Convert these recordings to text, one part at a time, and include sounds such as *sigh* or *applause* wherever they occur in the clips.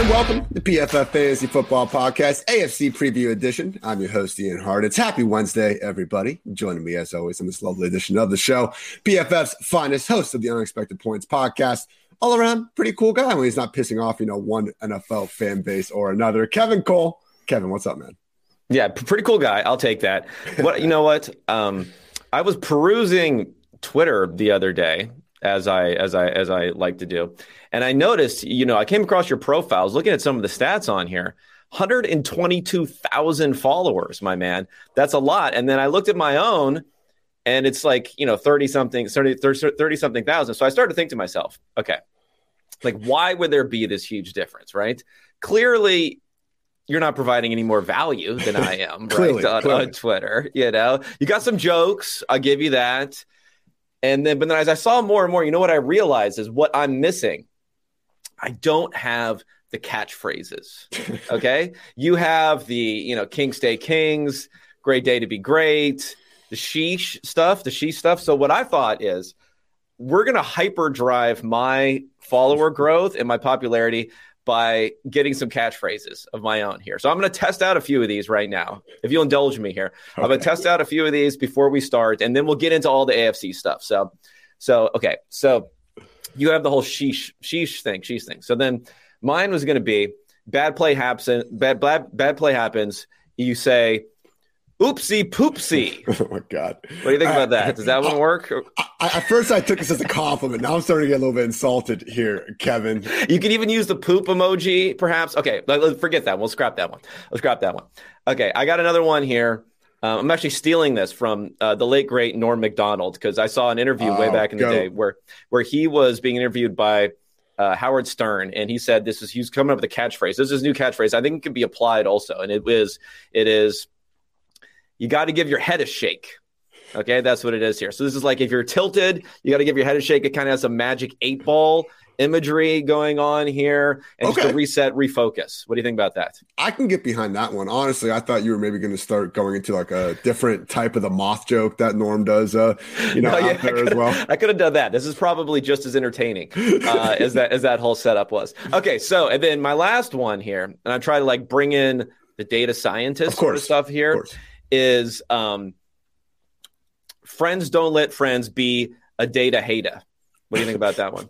And welcome to PFF Fantasy Football Podcast, AFC Preview Edition. I'm your host, Ian Hartitz. It's happy Wednesday, everybody. Joining me, as always, in this lovely edition of the show, PFF's finest host of the Unexpected Points podcast. All around, pretty cool guy when he's not pissing off, you know, one NFL fan base or another. Kevin Cole. Kevin, what's up, man? Yeah, pretty cool guy. I'll take that. What you know what? Um, I was perusing Twitter the other day, as I as I as I like to do. And I noticed, you know, I came across your profiles looking at some of the stats on here. 122,000 followers, my man. That's a lot. And then I looked at my own and it's like, you know, 30 something 30, 30 something thousand. So I started to think to myself, okay. Like why would there be this huge difference, right? Clearly you're not providing any more value than I am, *laughs* clearly, right? On, clearly. on Twitter, you know, you got some jokes. I'll give you that. And then, but then as I saw more and more, you know what I realized is what I'm missing. I don't have the catchphrases. *laughs* Okay. you have the, you know, King Stay Kings, great day to be great, the sheesh stuff, the she stuff. So what I thought is we're going to hyperdrive my follower growth and my popularity by getting some catchphrases of my own here. So I'm going to test out a few of these right now. If you'll indulge me here, okay. I'm going to test out a few of these before we start, and then we'll get into all the AFC stuff. So, so okay, so you have the whole sheesh sheesh thing, sheesh thing. So then mine was going to be bad play happens, bad bad bad play happens. You say Oopsie poopsie. *laughs* oh my god! What do you think about that? Does that one work? I, I, at first, I took this as a compliment. Now I'm starting to get a little bit insulted here, Kevin. You can even use the poop emoji, perhaps. Okay, let, us forget that. We'll scrap that one. Let's scrap that one. Okay, I got another one here. Um, I'm actually stealing this from uh, the late great Norm Macdonald because I saw an interview oh, way back in go. the day where where he was being interviewed by uh, Howard Stern, and he said this is he's coming up with a catchphrase. This is his new catchphrase. I think it can be applied also, and it is it is you got to give your head a shake. Okay, that's what it is here. So this is like if you're tilted, you got to give your head a shake. It kind of has a magic eight ball imagery going on here, and okay. just to reset, refocus. What do you think about that? I can get behind that one. Honestly, I thought you were maybe going to start going into like a different type of the moth joke that Norm does. Uh, you know, no, *laughs* yeah, out there as well. I could have done that. This is probably just as entertaining uh, as that as that whole setup was. Okay, so and then my last one here, and I try to like bring in the data scientist sort of stuff here is um, friends don't let friends be a data hater. What do you think about that one?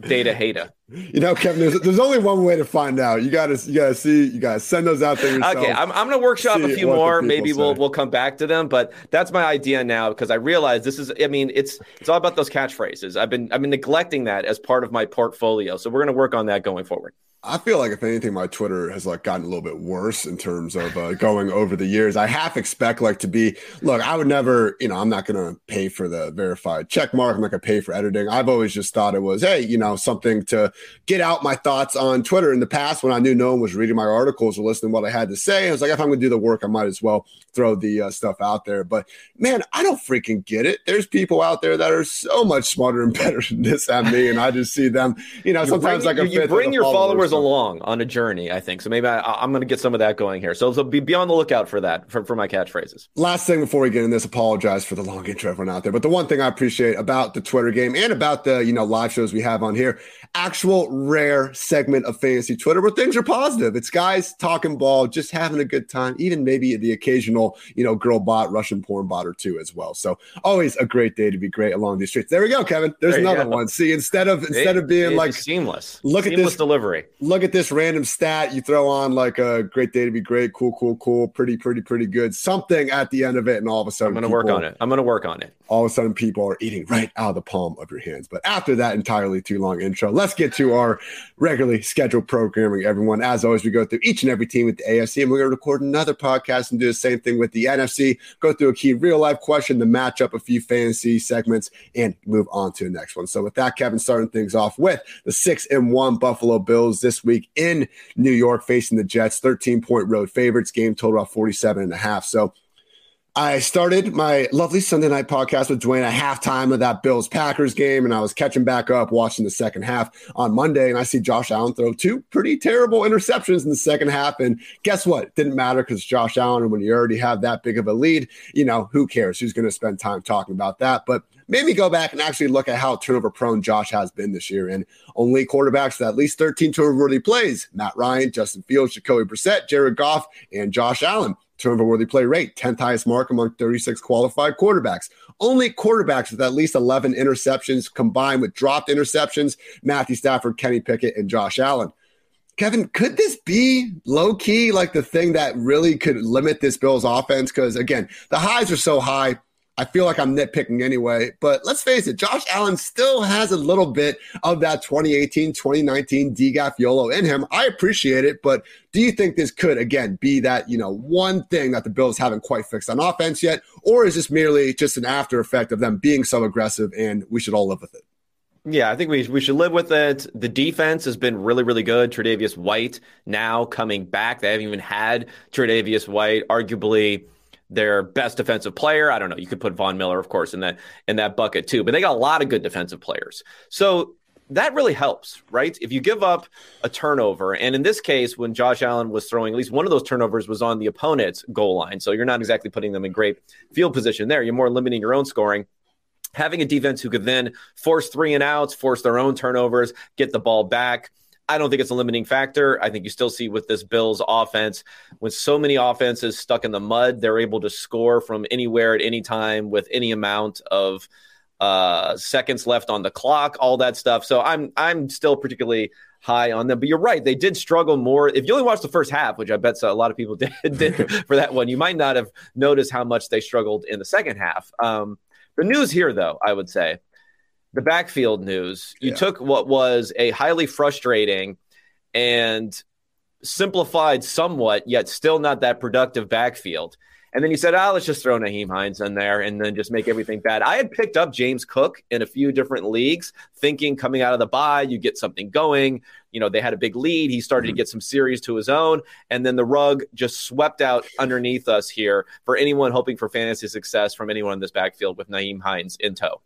Data hater. You know, Kevin, there's, there's only one way to find out. You gotta you gotta see, you gotta send those out there yourself. Okay, I'm, I'm gonna workshop a few more. Maybe we'll we'll come back to them, but that's my idea now because I realize this is. I mean, it's it's all about those catchphrases. I've been I've been neglecting that as part of my portfolio, so we're gonna work on that going forward. I feel like if anything, my Twitter has like gotten a little bit worse in terms of uh, going over the years. I half expect like to be look. I would never, you know, I'm not going to pay for the verified check mark. I'm not going to pay for editing. I've always just thought it was, hey, you know, something to get out my thoughts on Twitter. In the past, when I knew no one was reading my articles or listening to what I had to say, I was like, if I'm going to do the work, I might as well throw the uh, stuff out there. But man, I don't freaking get it. There's people out there that are so much smarter and *laughs* better than this than me, and I just see them. You know, you sometimes bring, like you, you bring your followers followers along on a journey, I think. So maybe I, am going to get some of that going here. So, so be, be on the lookout for that, for, for my catchphrases. Last thing before we get in this, apologize for the long intro everyone out there. But the one thing I appreciate about the Twitter game and about the, you know, live shows we have on here, actual rare segment of fantasy Twitter where things are positive. It's guys talking ball, just having a good time, even maybe the occasional, you know, girl bot, Russian porn bot or two as well. So always a great day to be great along these streets. There we go, Kevin. There's there another go. one. See, instead of instead it, of being like seamless, look seamless at this delivery. Look at this random stat you throw on like a great day to be great, cool, cool, cool, pretty, pretty, pretty good. Something at the end of it, and all of a sudden, I'm going to work on it. I'm going to work on it. All of a sudden, people are eating right out of the palm of your hands. But after that entirely too long intro, let's get to our regularly scheduled programming. Everyone, as always, we go through each and every team with the AFC, and we're going to record another podcast and do the same thing with the NFC. Go through a key real life question, to match up a few fantasy segments, and move on to the next one. So with that, Kevin, starting things off with the six and one Buffalo Bills this week in New York facing the Jets, 13 point road favorites, game total of 47 and a half. So I started my lovely Sunday night podcast with Dwain at halftime of that Bills Packers game, and I was catching back up watching the second half on Monday, and I see Josh Allen throw two pretty terrible interceptions in the second half. And guess what? It didn't matter because Josh Allen, and when you already have that big of a lead, you know, who cares? Who's going to spend time talking about that? But made me go back and actually look at how turnover prone Josh has been this year. And only quarterbacks with at least 13 turnover worthy plays Matt Ryan, Justin Fields, Jacoby Brissett, Jared Goff, and Josh Allen turnover worthy play rate, 10th highest mark among 36 qualified quarterbacks. Only quarterbacks with at least 11 interceptions combined with dropped interceptions Matthew Stafford, Kenny Pickett, and Josh Allen. Kevin, could this be low key like the thing that really could limit this Bills offense? Because again, the highs are so high. I feel like I'm nitpicking anyway, but let's face it, Josh Allen still has a little bit of that 2018, 2019 DGAF YOLO in him. I appreciate it, but do you think this could again be that, you know, one thing that the Bills haven't quite fixed on offense yet? Or is this merely just an after effect of them being so aggressive and we should all live with it? Yeah, I think we we should live with it. The defense has been really, really good. Tre'Davious White now coming back. They haven't even had Tre'Davious White, arguably their best defensive player. I don't know. You could put Von Miller, of course, in that in that bucket too. But they got a lot of good defensive players. So that really helps, right? If you give up a turnover, and in this case, when Josh Allen was throwing, at least one of those turnovers was on the opponent's goal line. So you're not exactly putting them in great field position there. You're more limiting your own scoring. Having a defense who could then force three and outs, force their own turnovers, get the ball back I don't think it's a limiting factor. I think you still see with this Bills offense, when so many offenses stuck in the mud, they're able to score from anywhere at any time with any amount of uh, seconds left on the clock, all that stuff. So I'm I'm still particularly high on them. But you're right; they did struggle more. If you only watched the first half, which I bet a lot of people *laughs* did, did *laughs* for that one, you might not have noticed how much they struggled in the second half. Um, the news here, though, I would say, the backfield news. You yeah. took what was a highly frustrating and simplified somewhat, yet still not that productive backfield. And then you said, oh, let's just throw Nyheim Hines in there and then just make everything bad. I had picked up James Cook in a few different leagues, thinking coming out of the bye, you get something going. You know, they had a big lead. He started mm-hmm. to get some series to his own. And then the rug just swept out underneath us here for anyone hoping for fantasy success from anyone in this backfield with Nyheim Hines in tow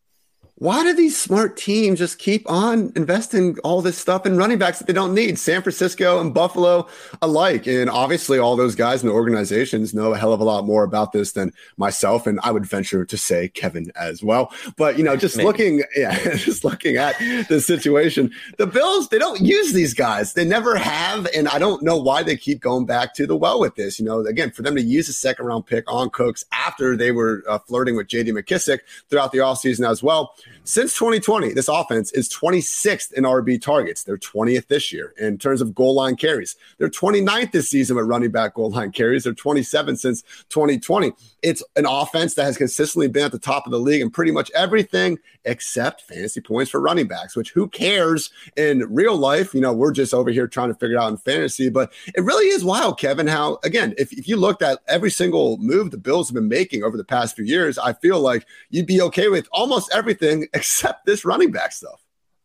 why do these smart teams just keep on investing all this stuff in running backs that they don't need? San Francisco and Buffalo alike. And obviously, all those guys in the organizations know a hell of a lot more about this than myself. And I would venture to say Kevin as well. But, you know, just Maybe. looking, yeah, *laughs* just looking at the situation, the Bills, they don't use these guys. They never have. And I don't know why they keep going back to the well with this. You know, again, for them to use a second round pick on Cooks after they were uh, flirting with JD McKissic throughout the offseason as well since 2020, this offense is 26th in RB targets. They're 20th this year in terms of goal line carries. They're 29th this season with running back goal line carries. They're 27 since 2020. It's an offense that has consistently been at the top of the league in pretty much everything except fantasy points for running backs, which who cares in real life? You know, we're just over here trying to figure it out in fantasy, but it really is wild, Kevin, how, again, if, if you looked at every single move the Bills have been making over the past few years, I feel like you'd be okay with almost everything except *laughs* this running back stuff.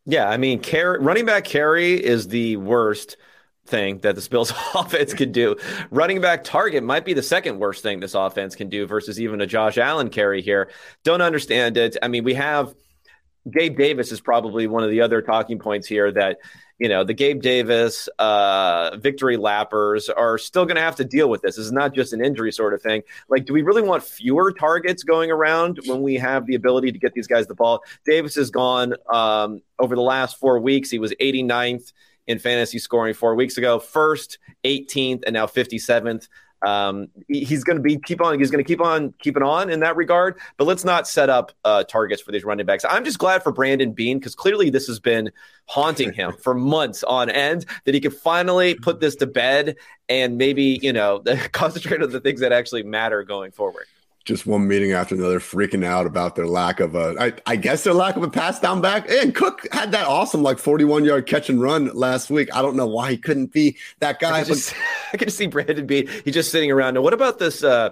Yeah, I mean, running back carry is the worst thing that the Bills *laughs* offense can do. Running back target might be the second worst thing this offense can do versus even a Josh Allen carry here. Don't understand it. I mean, we have Gabe Davis is probably one of the other talking points here that you know the Gabe Davis uh, victory lappers are still going to have to deal with this. This is not just an injury sort of thing. Like, do we really want fewer targets going around when we have the ability to get these guys the ball? Davis has gone um, over the last four weeks. He was 89th in fantasy scoring four weeks ago, first, 18th, and now 57th. Um, he's going to be keep on. He's going to keep on keeping on in that regard. But let's not set up uh, targets for these running backs. I'm just glad for Brandon Beane because clearly this has been haunting him for months on end. That he could finally put this to bed and maybe you know *laughs* concentrate on the things that actually matter going forward just one meeting after another freaking out about their lack of a, I, I guess their lack of a pass down back. And Cook had that awesome like 41 yard catch and run last week. I don't know why he couldn't be that guy. *laughs* I can just, I can see Brandon Beane. He's just sitting around. Now, what about this? Uh,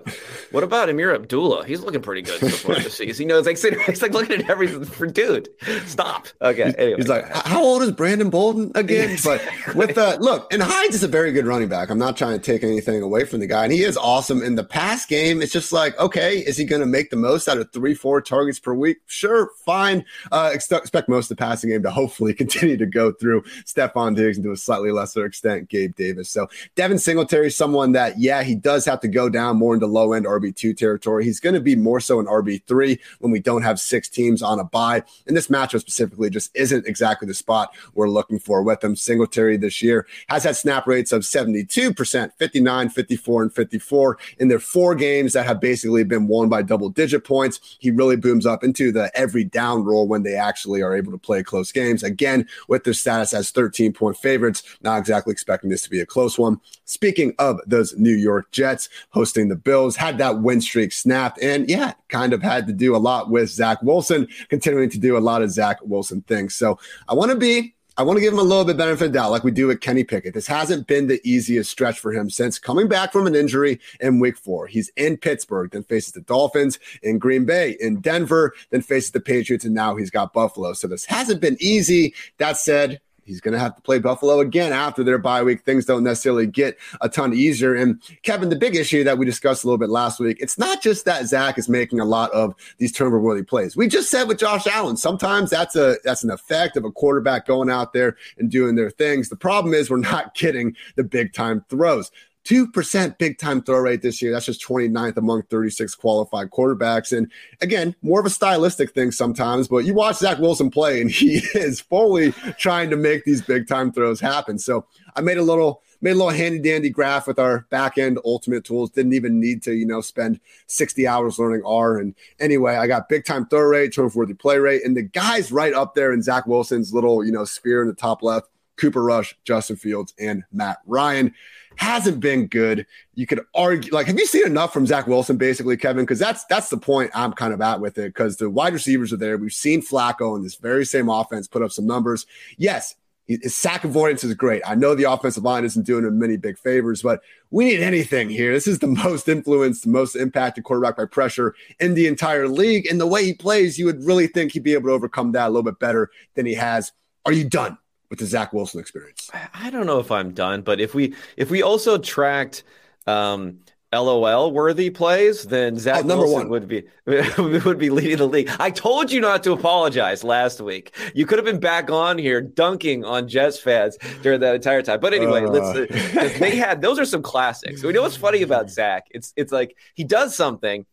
what about Ameer Abdullah? He's looking pretty good so far this season. You know, it's like sitting, it's like looking at everything for dude. Stop. Okay. Anyway. He's like, how old is Brandon Bolden again? *laughs* But with uh, look, and Hines is a very good running back. I'm not trying to take anything away from the guy, and he is awesome in the pass game. It's just like okay okay. Is he going to make the most out of three, four targets per week? Sure, fine. Uh, expect most of the passing game to hopefully *laughs* continue to go through Stefon Diggs and to a slightly lesser extent, Gabe Davis. So Devin Singletary is someone that, yeah, he does have to go down more into low end RB2 territory. He's going to be more so in RB3 when we don't have six teams on a bye. And this matchup specifically just isn't exactly the spot we're looking for with him. Singletary this year has had snap rates of 72%, 59, 54, and 54 in their four games that have basically been won by double digit points. He really booms up into the every down role when they actually are able to play close games. Again, with their status as 13 point favorites, not exactly expecting this to be a close one. Speaking of those New York Jets hosting the Bills, had that win streak snapped, and yeah, kind of had to do a lot with Zach Wilson, continuing to do a lot of Zach Wilson things. So I want to be I want to give him a little bit benefit of doubt, like we do with Kenny Pickett. This hasn't been the easiest stretch for him since coming back from an injury in week four. He's in Pittsburgh, then faces the Dolphins, in Green Bay, in Denver, then faces the Patriots, and now he's got Buffalo. So this hasn't been easy. That said, he's going to have to play Buffalo again after their bye week. Things don't necessarily get a ton easier. And Kevin, the big issue that we discussed a little bit last week, it's not just that Zach is making a lot of these turnover worthy plays. We just said with Josh Allen, sometimes that's a that's an effect of a quarterback going out there and doing their things. The problem is we're not *laughs* getting the big time throws. 2% big time throw rate this year. That's just 29th among 36 qualified quarterbacks. And again, more of a stylistic thing sometimes, but you watch Zach Wilson play and *laughs* he is fully trying to make these big time throws happen. So I made a little made a little handy dandy graph with our back end ultimate tools. Didn't even need to, you know, spend 60 hours learning R. And anyway, I got big time throw rate, turnover worthy play rate, and the guys right up there in Zach Wilson's little, you know, sphere in the top left. Cooper Rush, Justin Fields, and Matt Ryan hasn't been good. You could argue, like, have you seen enough from Zach Wilson, basically, Kevin? Because that's that's the point I'm kind of at with it. Because the wide receivers are there. We've seen Flacco in this very same offense put up some numbers. Yes, his sack avoidance is great. I know the offensive line isn't doing him many big favors, but we need anything here. This is the *laughs* most influenced, most impacted quarterback by pressure in the entire league. And the way he plays, you would really think he'd be able to overcome that a little bit better than he has. Are you done? With the Zach Wilson experience? I don't know if I'm done, but if we if we also tracked um, LOL worthy plays, then Zach oh, Wilson one. would be *laughs* would be leading the league. I told you not to apologize last week. You could have been back on here dunking on Jets fans during that entire time. But anyway, uh. let's. Uh, they had those are some classics. We know what's funny about *laughs* Zach. It's it's like he does something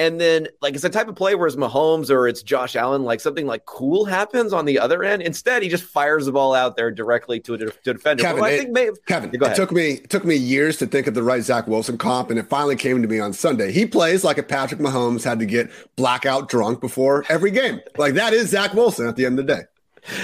and then, like, it's a type of play where it's Mahomes or it's Josh Allen, like something like cool happens on the other end. Instead, he just fires the ball out there directly to a, to a defender. Kevin, well, I think maybe, Kevin, it took me it took me years to think of the right Zach Wilson comp, and it finally came to me on Sunday. He plays like a Patrick Mahomes had to get blackout drunk before every game. Like that is Zach Wilson at the end of the day.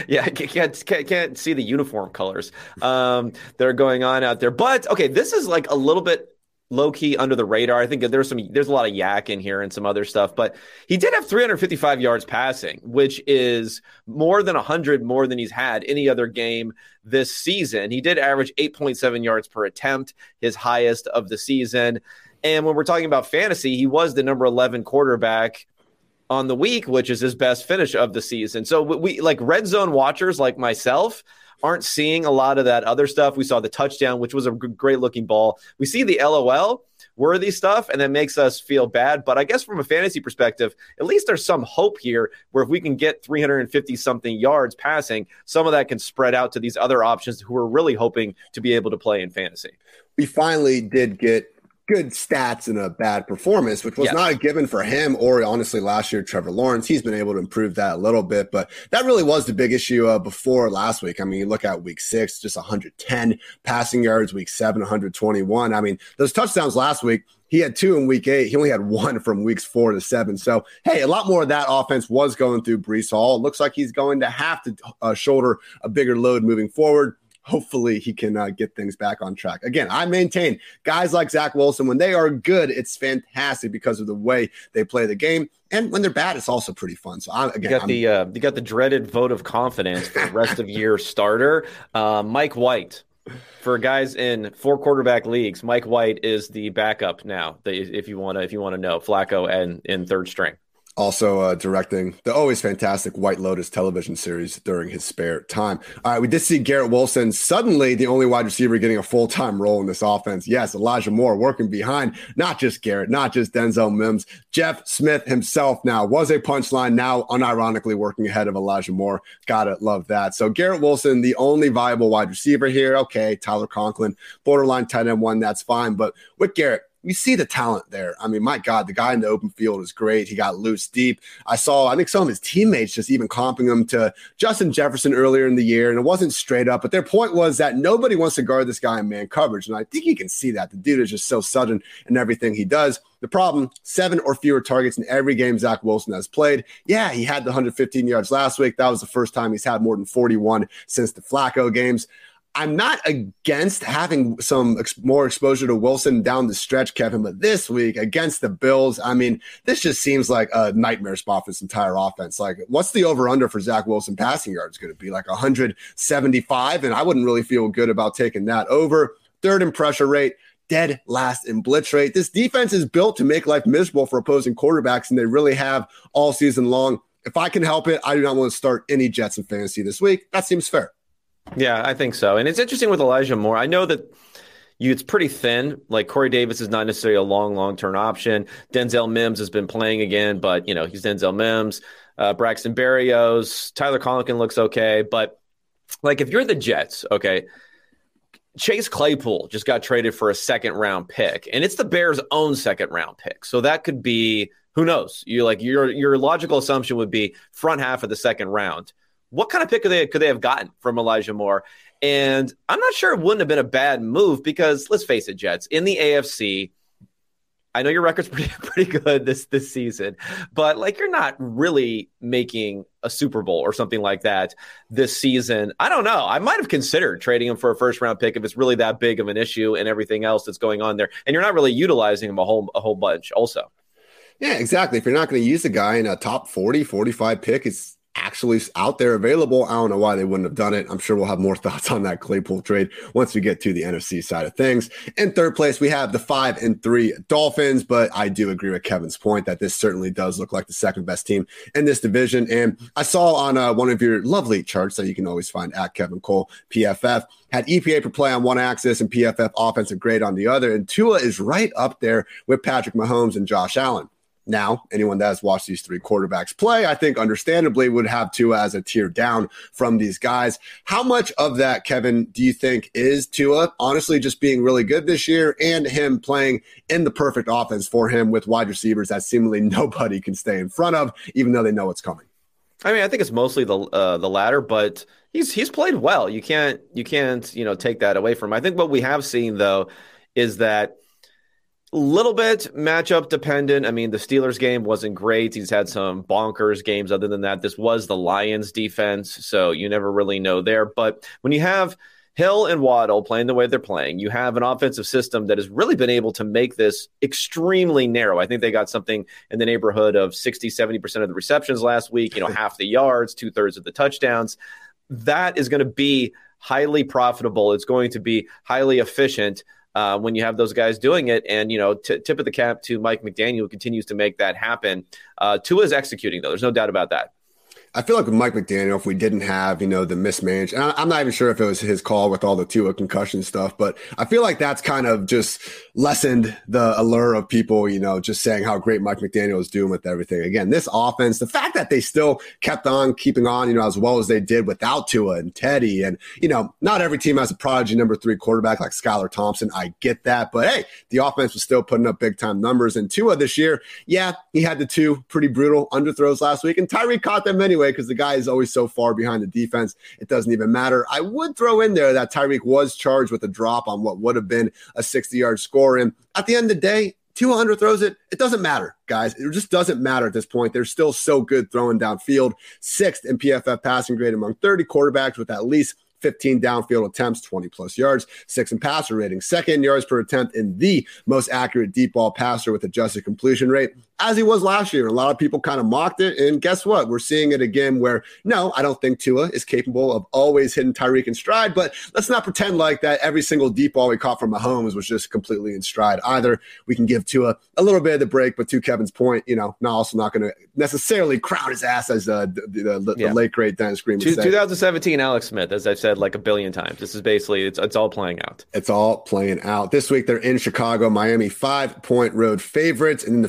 Yeah, I can't, can't can't see the uniform colors um, that are going on out there. But okay, this is like a little bit low key under the radar. I think there's some there's a lot of YAC in here and some other stuff, but he did have 355 yards passing, which is more than 100 more than he's had any other game this season. He did average 8.7 yards per attempt, his highest of the season. And when we're talking about fantasy, he was the number 11 quarterback on the week, which is his best finish of the season. So we like red zone watchers like myself aren't seeing a lot of that other stuff. We saw the touchdown, which was a great looking ball. We see the LOL worthy stuff, and that makes us feel bad. But I guess from a fantasy perspective, at least there's some hope here where if we can get 350 something yards passing, some of that can spread out to these other options who are really hoping to be able to play in fantasy. We finally did get good stats and a bad performance, which was not a given for him or honestly last year, Trevor Lawrence. He's been able to improve that a little bit, but that really was the big issue uh, before last week. I mean, you look at week six, just 110 passing yards, week seven, 121. I mean, those touchdowns last week, he had two in week eight. He only had one from weeks four to seven. So, hey, a lot more of that offense was going through Breece Hall. It looks like he's going to have to uh, shoulder a bigger load moving forward hopefully he can uh, get things back on track. Again, I maintain guys like Zach Wilson, when they are good, it's fantastic because of the way they play the game. And when they're bad, it's also pretty fun. So I, again, you got I'm, the uh, you got the dreaded vote of confidence for the rest of year *laughs* starter, uh, Mike White. For guys in four quarterback leagues, Mike White is the backup now. If you want to, if you want to know, Flacco and in third string. Also uh, directing the always fantastic White Lotus television series during his spare time. All right, we did see Garrett Wilson suddenly the only wide receiver getting a full time role in this offense. Yes, Elijah Moore working behind not just Garrett, not just Denzel Mims. Jeff Smith himself now was a punchline, now unironically working ahead of Elijah Moore. Gotta love that. So Garrett Wilson, the only viable wide receiver here. Okay, Tyler Conklin, borderline tight end one, that's fine. But with Garrett, you see the talent there. I mean, my God, the guy in the open field is great. He got loose deep. I saw, I think some of his teammates just even comping him to Justin Jefferson earlier in the year, and it wasn't straight up, but their point was that nobody wants to guard this guy in man coverage. And I think you can see that. The dude is just so sudden in everything he does. The problem, seven or fewer targets in every game Zach Wilson has played. Yeah, he had the 115 yards last week. That was the first time he's had more than 41 since the Flacco games. I'm not against having some ex- more exposure to Wilson down the stretch, Kevin, but this week against the Bills, I mean, this just seems like a nightmare spot for this entire offense. Like, what's the over under for Zach Wilson passing yards going to be? Like 175? And I wouldn't really feel good about taking that over. Third in pressure rate, dead last in blitz rate. This defense is built to make life miserable for opposing quarterbacks, and they really have all season long. If I can help it, I do not want to start any Jets in fantasy this week. That seems fair. Yeah, I think so. And it's interesting with Elijah Moore. I know that you it's pretty thin. Like Corey Davis is not necessarily a long, long term option. Denzel Mims has been playing again, but you know he's Denzel Mims. Uh, Braxton Berrios, Tyler Conklin looks okay, but like if you're the Jets, okay, Chase Claypool just got traded for a second round pick, and it's the Bears' own second round pick, so that could be who knows. You like your your logical assumption would be front half of the second round what kind of pick could they could they have gotten from Elijah Moore? And I'm not sure it wouldn't have been a bad move because let's face it, Jets in the AFC. I know your record's *laughs* pretty pretty good this this season, but like you're not really making a Super Bowl or something like that this season. I don't know. I might have considered trading him for a first round pick if it's really that big of an issue and everything else that's going on there, and you're not really utilizing him a whole a whole bunch. Also, yeah, exactly. If you're not going to use the guy in a top 40, 45 pick, it's actually out there available. I don't know why they wouldn't have done it. I'm sure we'll have more *laughs* thoughts on that Claypool trade once we get to the NFC side of things. In third place, we have the five and three Dolphins, but I do agree with Kevin's point that this certainly does look like the second best team in this division. And I saw on uh, one of your lovely charts that you can always find at Kevin Cole PFF had EPA per play on one axis and PFF offensive grade on the other. And Tua is right up there with Patrick Mahomes and Josh Allen. Now, anyone that has watched these three quarterbacks play, I think understandably would have Tua as a tier down from these guys. How much of that, Kevin, do you think is Tua honestly just being really good this year and him playing in the perfect offense for him with wide receivers that seemingly *laughs* nobody can stay in front of, even though they know it's coming? I mean, I think it's mostly the uh, the latter, but he's he's played well. You can't you can't you know take that away from him. I think what we have seen though is that little bit matchup dependent. I mean, the Steelers game wasn't great. He's had some bonkers games. Other than that, this was the Lions defense, so you never really know there. But when you have Hill and Waddle playing the way they're playing, you have an offensive system that has really been able to make this extremely narrow. I think they got something in the neighborhood of 60, 70% of the receptions last week, you know, *laughs* half the yards, two thirds of the touchdowns. That is going to be highly profitable. It's going to be highly efficient uh, when you have those guys doing it. And, you know, t- tip of the cap to Mike McDaniel, who continues to make that happen. Uh, Tua is executing, though. There's no doubt about that. I feel like with Mike McDaniel, if we didn't have, you know, the mismanaged, and I'm not even sure if it was his call with all the Tua concussion stuff, but I feel like that's kind of just lessened the allure of people, you know, just saying how great Mike McDaniel is doing with everything. Again, this offense, the fact that they still kept on keeping on, you know, as well as they did without Tua and Teddy. And, you know, not every team has a prodigy number three quarterback like Skylar Thompson. I get that. But hey, the offense was still putting up big time numbers. And Tua this year, yeah, he had the two pretty brutal underthrows last week. And Tyreek caught them anyway because the guy is always so far behind the defense. It doesn't even matter. I would throw in there that Tyreek was charged with a drop on what would have been a 60 yard score. And at the end of the day, 200 throws it. It doesn't matter, guys. It just doesn't matter at this point. They're still so good throwing downfield. Sixth in PFF passing grade among 30 quarterbacks with at least 15 downfield attempts, 20 plus yards, six in passer rating, second yards per attempt in the most accurate deep ball passer with adjusted completion rate, as he was last year. A lot of people kind of mocked it. And guess what? We're seeing it again where no, I don't think Tua is capable of always hitting Tyreek in stride, but let's not pretend like that every single deep ball we caught from Mahomes was just completely in stride. Either we can give Tua a little bit of the break, but to Kevin's point, you know, not also not going to necessarily crown his ass as uh, the, the, the, yeah. late great Dennis Green would 2017 Alex Smith, as I've said like a billion times. This is basically it's it's all playing out. It's all playing out. This week they're in Chicago, Miami, five point road favorites, and then the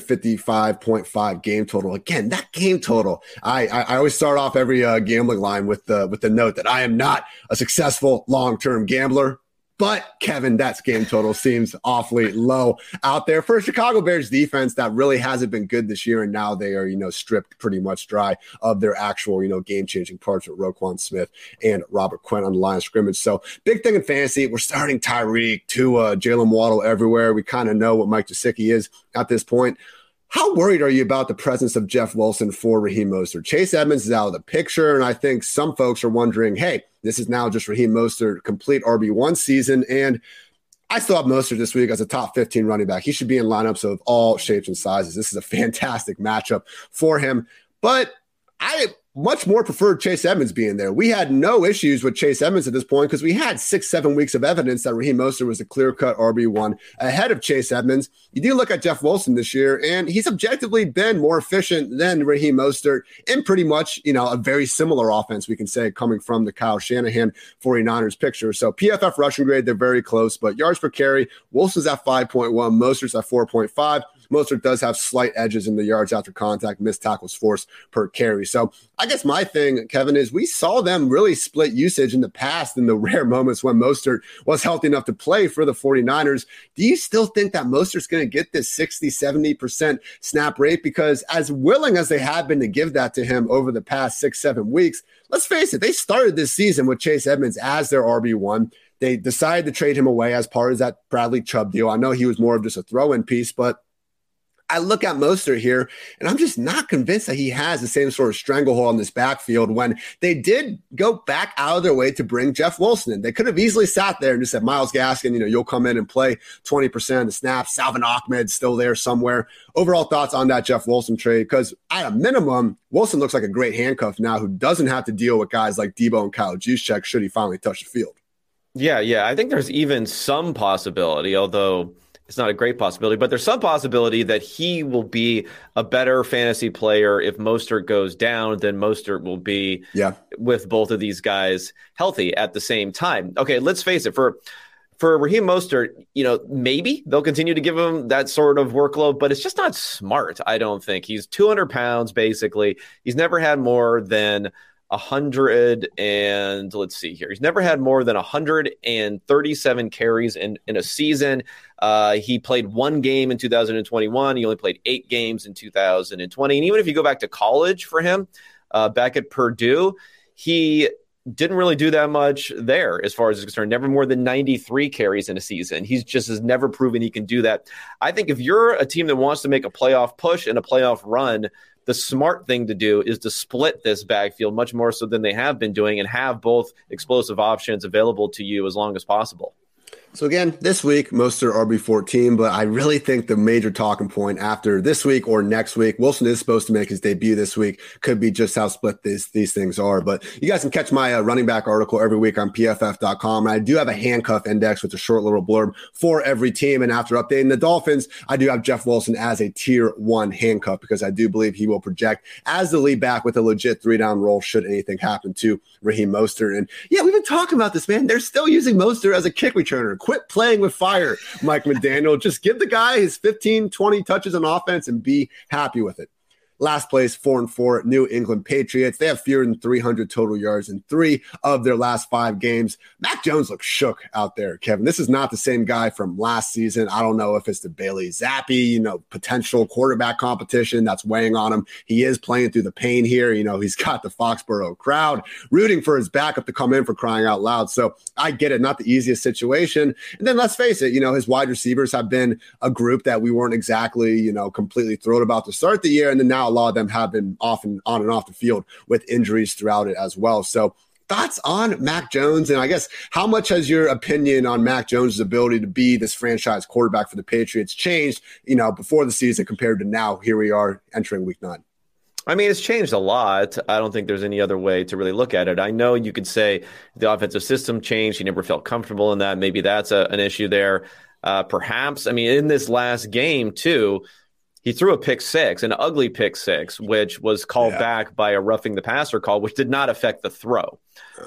55.5 game total. Again, that game total. I I, I always start off every uh, gambling line with the with the note that I am not a successful long term gambler. But Kevin, that's game total seems awfully low out there for Chicago Bears defense that really hasn't been good this year. And now they are, you know, stripped pretty much dry of their actual, you know, game changing parts with Roquan Smith and Robert Quinn on the line of scrimmage. So big thing in fantasy, we're starting Tyreek to uh, Jaylen Waddle everywhere. We kind of know what Mike Gesicki is at this point. How worried are you about the presence of Jeff Wilson for Raheem Mostert? Chase Edmonds is out of the picture, and I think some folks are wondering, hey, this is now just Raheem Mostert complete RB1 season, and I still have Mostert this week as a top 15 running back. He should be in lineups of all shapes and sizes. This is a *laughs* fantastic matchup for him, but I much more preferred Chase Edmonds being there. We had no issues with Chase Edmonds at this point because we had six, seven weeks of evidence that Raheem Mostert was a clear cut RB1 ahead of Chase Edmonds. You do look at Jeff Wilson this year, and he's objectively been more efficient than Raheem Mostert in pretty much, you know, a very similar offense, we can say, coming from the Kyle Shanahan 49ers picture. So PFF rushing grade, they're very close, but yards per carry, Wilson's at 5.1, Mostert's at 4.5. Mostert does have slight edges in the yards after contact, missed tackles force per carry. So I guess my thing, Kevin, is we saw them really split usage in the past in the *laughs* rare moments when Mostert was healthy enough to play for the 49ers. Do you still think that Mostert's going to get this 60, 70% snap rate? Because as willing as they have been to give that to him over the past six, seven weeks, let's face it, they started this season with Chase Edmonds as their RB1. They decided to trade him away as part of that Bradley Chubb deal. I know he was more of just a throw in piece, but I look at Mostert here, and I'm just not convinced that he has the same sort of stranglehold on this backfield when they did go back out of their way to bring Jeff Wilson in. They could have easily sat there and just said, Myles Gaskin, you know, you'll come in and play 20% of the snaps. Salvon Ahmed still there somewhere. Overall thoughts on that Jeff Wilson trade? Because at a minimum, Wilson looks like a great handcuff now who doesn't have to deal with guys like Deebo and Kyle Juszczyk should he finally touch the field. Yeah, yeah. I think there's even some possibility, although – it's not a great possibility, but there's some possibility that he will be a better fantasy player if Mostert goes down than Mostert will be yeah. with both of these guys healthy at the same time. Okay, let's face it, for for Raheem Mostert, you know, maybe they'll continue to give him that sort of workload, but it's just not smart, I don't think. He's 200 pounds, basically. He's never had more than a hundred and let's see here. He's never had more than 137 carries in, in a season. Uh, he played one game in 2021. He only played eight games in 2020. And even if you go back to college for him, uh, back at Purdue, he didn't really do that much there as far as is concerned. Never more than 93 carries in a season. He's just has never proven he can do that. I think if you're a team that wants to make a playoff push and a playoff run, the smart thing to do is to split this backfield much more so than they have been doing and have both explosive options available to you as long as possible. So again, this week, Mostert RB14, but I really think the major talking point after this week or next week, Wilson is supposed to make his debut this week. Could be just how split these these things are. But you guys can catch my uh, running back article every week on PFF.com. And I do have a handcuff index with a short little blurb for every team. And after updating the Dolphins, I do have Jeff Wilson as a tier one handcuff because I do believe he will project as the lead back with a legit three down role should anything happen to Raheem Mostert. And yeah, we've been talking about this, man. They're still using Mostert as a kick returner quit playing with fire, Mike McDaniel. Just give the guy his 15, 20 touches on offense and be happy with it. Last place, four and four, New England Patriots. They have fewer than 300 total yards in three of their last five games. Mac Jones looks shook out there, Kevin. This is not the same guy from last season. I don't know if it's the Bailey Zappe, you know, potential quarterback competition that's weighing on him. He is playing through the pain here. You know, he's got the Foxborough crowd rooting for his backup to come in for crying out loud. So I get it, not the easiest situation. And then let's face it, you know, his wide receivers have been a group that we weren't exactly, you know, completely thrilled about to start the year. And then now a lot of them have been off and on and off the field with injuries throughout it as well. So thoughts on Mac Jones? And I guess how much has your opinion on Mac Jones' ability to be this franchise quarterback for the Patriots changed, you know, before the season compared to now? Here we are entering week nine. I mean, it's changed a lot. I don't think there's any other way to really look at it. I know you could say the offensive system changed. He never felt comfortable in that. Maybe that's a, an issue there. Uh, perhaps, I mean, in this last game, too, he threw a pick six, an ugly pick six, which was called yeah. back by a roughing the passer call, which did not affect the throw,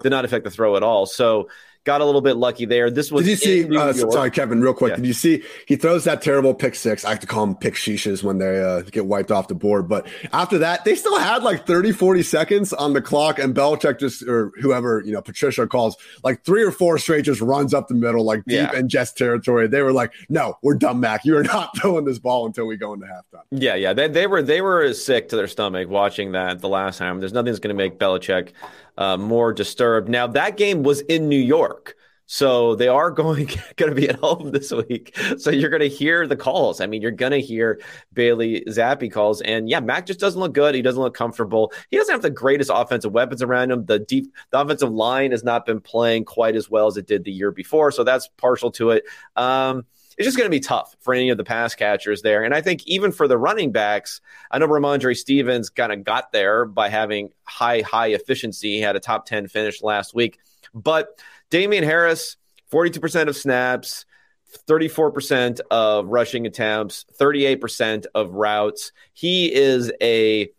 did not affect the throw at all. So got a little bit lucky there. This was. Did you see? Uh, sorry, Kevin, real quick. Yeah. Did you see? He throws that terrible pick six. I have to call them pick shishas when they uh, get wiped off the board. But after that, they still had like 30, 40 seconds on the clock, and Belichick just or whoever you know Patricia calls like three or four straight just runs up the middle like deep yeah. and just territory. They were like, "No, we're done, Mac. You are not *laughs* throwing this ball until we go into halftime." Yeah, yeah. They, they were they were sick to their stomach watching that the last time. There's nothing that's going to make Belichick uh, more disturbed. Now that game was in New York. So they are *laughs* going going to be at home this week. So you're going to hear the calls. I mean, you're going to hear Bailey Zappe calls, and yeah, Mac just doesn't look good. He doesn't look comfortable. He doesn't have the greatest offensive weapons around him. The deep, the offensive line has not been playing quite as well as it did the year before. So that's partial to it. Um, it's just going to be tough for any of the pass catchers there. And I think even for the running backs, I know Rhamondre Stevens kind of got there by having high, high efficiency. He had a top 10 finish last week. But Damien Harris, 42% of snaps, 34% of rushing attempts, 38% of routes. He is a,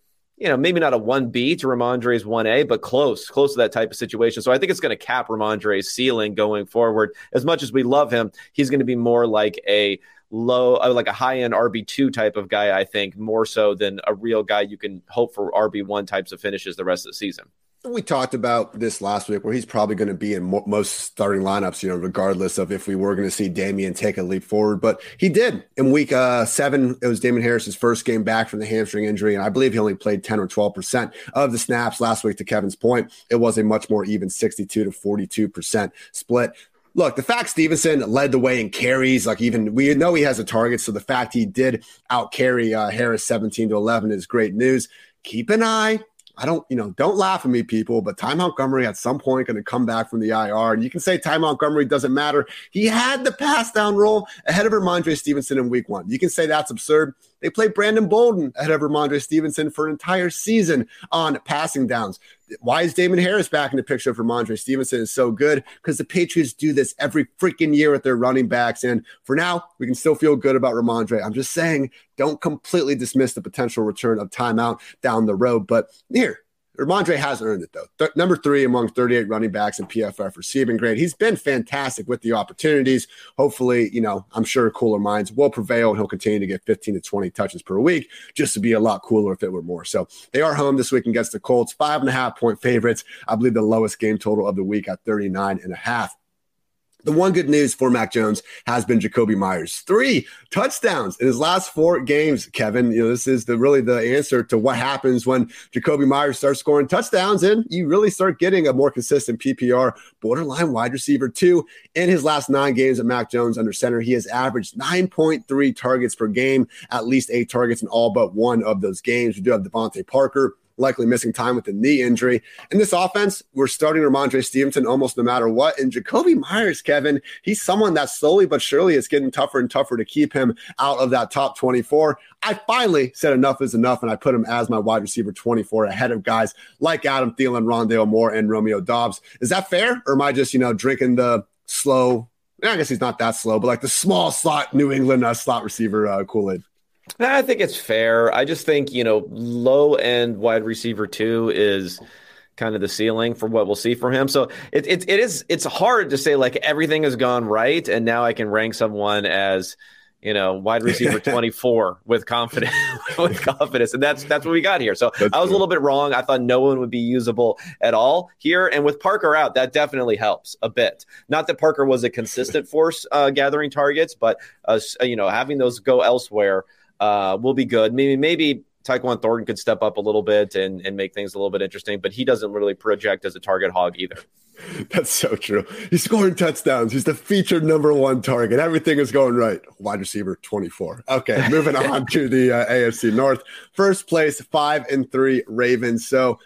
you know, maybe not a 1B to Rhamondre's 1A, but close, close to that type of situation. So I think it's going to cap Rhamondre's ceiling going forward. As much as we love him, he's going to be more like a low, uh, like a high end RB2 type of guy, I think, more so than a real guy you can hope for RB1 types of finishes the rest of the season. We talked about this last week where he's probably going to be in mo- most starting lineups, you know, regardless of if we were going to see Damien take a leap forward. But he did in week uh, seven. It was Damien Harris's first game back from the hamstring injury. And I believe he only played 10 or 12% of the snaps last week. To Kevin's point, it was a much more even 62 to 42% split. Look, the fact Stevenson led the way in carries, like even we know he has a target. So the fact he did out carry uh, Harris 17 to 11 is great news. Keep an eye I don't, you know, don't laugh at me, people, but Ty Montgomery at some point going to come back from the IR. And you can say Ty Montgomery doesn't matter. He had the pass down role ahead of Rhamondre Stevenson in week one. You can say that's absurd. They played Brandon Bolden ahead of Rhamondre Stevenson for an entire season on passing downs. Why is Damien Harris back in the picture for Rhamondre Stevenson is so good? Because the Patriots do this every freaking year with their running backs. And for now, we can still feel good about Rhamondre. I'm just saying, don't completely dismiss the potential return of timeout down the road. But here, Rhamondre has earned it though. Th- number three among 38 running backs in PFF receiving grade. He's been fantastic with the opportunities. Hopefully, you know, I'm sure cooler minds will prevail and he'll continue to get 15 to 20 touches per week just to be a lot cooler if it were more. So they are home this week against the Colts, five and a half point favorites. I believe the lowest game total of the week at 39 and a half. The one good news for Mac Jones has been Jakobi Meyers. Three touchdowns in his last four games, Kevin. You know, this is the really the answer to what happens when Jakobi Meyers starts scoring touchdowns and you really start getting a more consistent PPR borderline wide receiver too. In his last nine games at Mac Jones under center, he has averaged 9.3 targets per game, at least eight targets in all but one of those games. We do have DeVante Parker likely missing time with the knee injury. In this offense, we're starting Rhamondre Stevenson almost no matter what. And Jakobi Meyers, Kevin, he's someone that slowly but surely is getting tougher and tougher to keep him out of that top 24. I finally said enough is enough, and I put him as my wide receiver 24 ahead of guys like Adam Thielen, Rondale Moore, and Romeo Doubs. Is that fair? Or am I just, you know, drinking the slow I guess he's not that slow, but like the small slot New England uh, slot receiver uh, Kool Aid. I think it's fair. I just think, you know, low end wide receiver two is kind of the ceiling for what we'll see from him. So it, it, it is, it's hard to say like everything has gone right. And now I can rank someone as, you know, wide receiver *laughs* 24 with confidence, *laughs* with confidence. And that's, that's what we got here. So that's I was true. a little bit wrong. I thought no one would be usable at all here. And with Parker out, that definitely helps a bit. Not that Parker was a consistent force uh, gathering targets, but, uh, you know, having those go elsewhere uh, will be good. Maybe maybe Tyquan Thornton could step up a little bit and, and make things a little bit interesting, but he doesn't really project as a target hog either. *laughs* That's so true. He's scoring touchdowns. He's the featured number one target. Everything is going right. Wide receiver 24. Okay, moving *laughs* on to the uh, AFC North. First place, five and three Ravens. So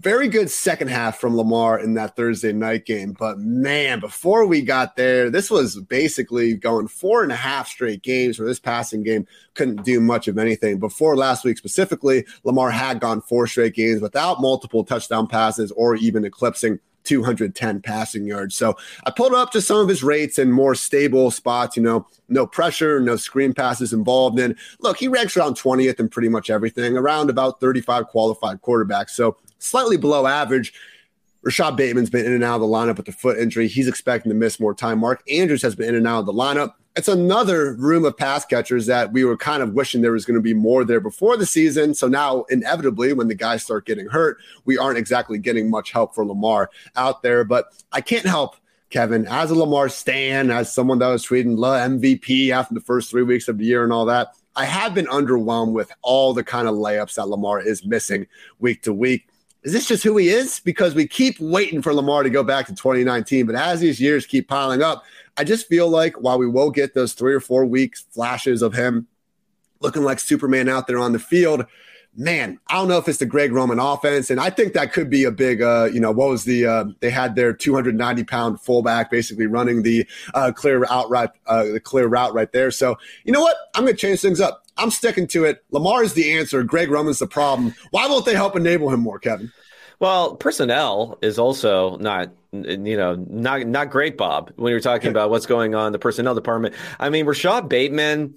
very good second half from Lamar in that Thursday night game. But man, before we got there, this was basically going four and a half straight games where this passing game couldn't do much of anything. Before last week specifically, Lamar had gone four straight games without multiple touchdown passes or even eclipsing 210 passing yards. So I pulled up to some of his rates in more stable spots, you know, no pressure, no screen passes involved And Look, he ranks around 20th in pretty much everything, around about 35 qualified quarterbacks. So slightly below average. Rashod Bateman's been in and out of the lineup with the foot injury. He's expecting to miss more time. Mark Andrews has been in and out of the lineup. It's another room of pass catchers that we were kind of wishing there was going to be more there before the season. So now, inevitably, when the guys start getting hurt, we aren't exactly getting much help for Lamar out there. But I can't help Kevin, as a Lamar Stan, as someone that was tweeting La MVP after the first three weeks of the year and all that, I have been underwhelmed with all the kind of layups that Lamar is missing week to week is this just who he is? Because we keep waiting for Lamar to go back to 2019, but as these years keep piling up, I just feel like while we will get those three or four weeks flashes of him looking like Superman out there on the field, man, I don't know if it's the Greg Roman offense, and I think that could be a big, uh, you know, what was the uh, they had their 290 pound fullback basically running the uh, clear out right, uh, the clear route right there. So you know what, I'm going to change things up. I'm sticking to it. Lamar is the answer. Greg Roman's the problem. Why won't they help enable him more, Kevin? Well, personnel is also not you know not not great, Bob. When you're talking about what's going on in the personnel department, I mean Rashod Bateman.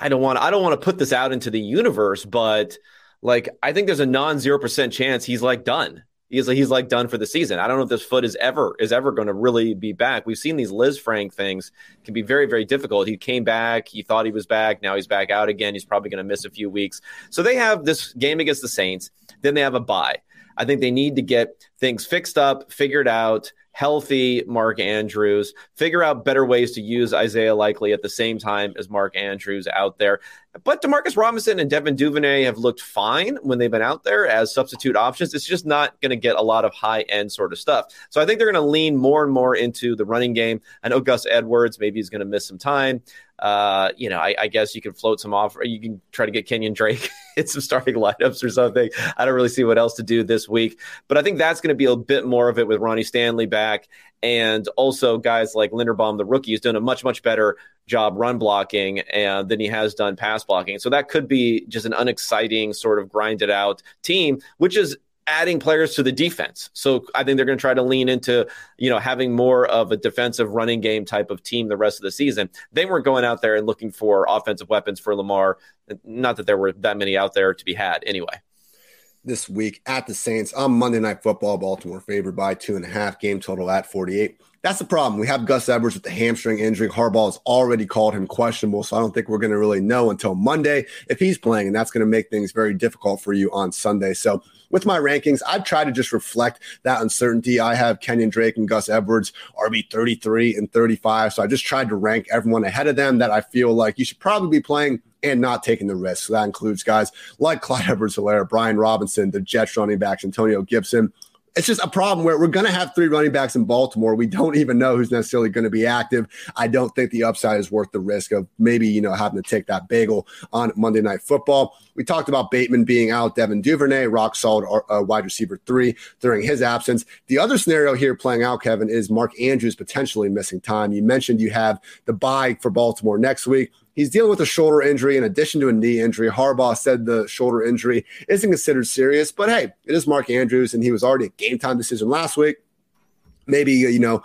I don't want I don't want to put this out into the universe, but like I think there's a non zero percent chance he's like done he's he's like done for the season. I don't know if this foot is ever is ever going to really be back. We've seen these Lisfranc things can be very very difficult. He came back, he thought he was back, now he's back out again. He's probably going to miss a few weeks. So they have this game against the Saints, then they have a bye. I think they need to get things fixed up, figured out, healthy Mark Andrews, figure out better ways to use Isaiah Likely at the same time as Mark Andrews out there. But Demarcus Robinson and Devin Duvernay have looked fine when they've been out there as substitute options. It's just not going to get a lot of high end sort of stuff. So I think they're going to lean more and more into the running game. I know Gus Edwards, maybe he's going to miss some time. Uh, you know, I, I, guess you can float some off, or you can try to get Kenyon Drake *laughs* in some starting lineups or something. I don't really see what else to do this week, but I think that's going to be a bit more of it with Ronnie Stanley back, and also guys like Linderbaum, the rookie, has done a much much better job run blocking and than he has done pass blocking. So that could be just an unexciting sort of grinded out team, which is adding players to the defense. So I think they're going to try to lean into, you know, having more of a defensive running game type of team the rest of the season. They weren't going out there and looking for offensive weapons for Lamar. Not that there were that many out there to be had anyway. This week at the Saints on Monday Night Football, Baltimore favored by two and a half, game total at 48. That's the problem. We have Gus Edwards with the hamstring injury. Harbaugh has already called him questionable, so I don't think we're going to really know until Monday if he's playing, and that's going to make things very difficult for you on Sunday. So with my rankings, I've tried to just reflect that uncertainty. I have Kenyon Drake and Gus Edwards RB 33 and 35. So I just tried to rank everyone ahead of them that I feel like you should probably be playing and not taking the risk. So that includes guys like Clyde Edwards Helaire, Brian Robinson, the Jets running backs, Antonio Gibson, it's just a problem where we're going to have three running backs in Baltimore. We don't even know who's necessarily going to be active. I don't think the upside is worth the risk of maybe, you know, having to take that bagel on Monday Night Football. We talked about Bateman being out, Devin Duvernay, rock solid uh, wide receiver three during his absence. The other scenario here playing out, Kevin, is Mark Andrews potentially missing time. You mentioned you have the bye for Baltimore next week. He's dealing with a shoulder injury in addition to a knee injury. Harbaugh said the shoulder injury isn't considered serious, but hey, it is Mark Andrews, and he was already a game time decision last week. Maybe, you know,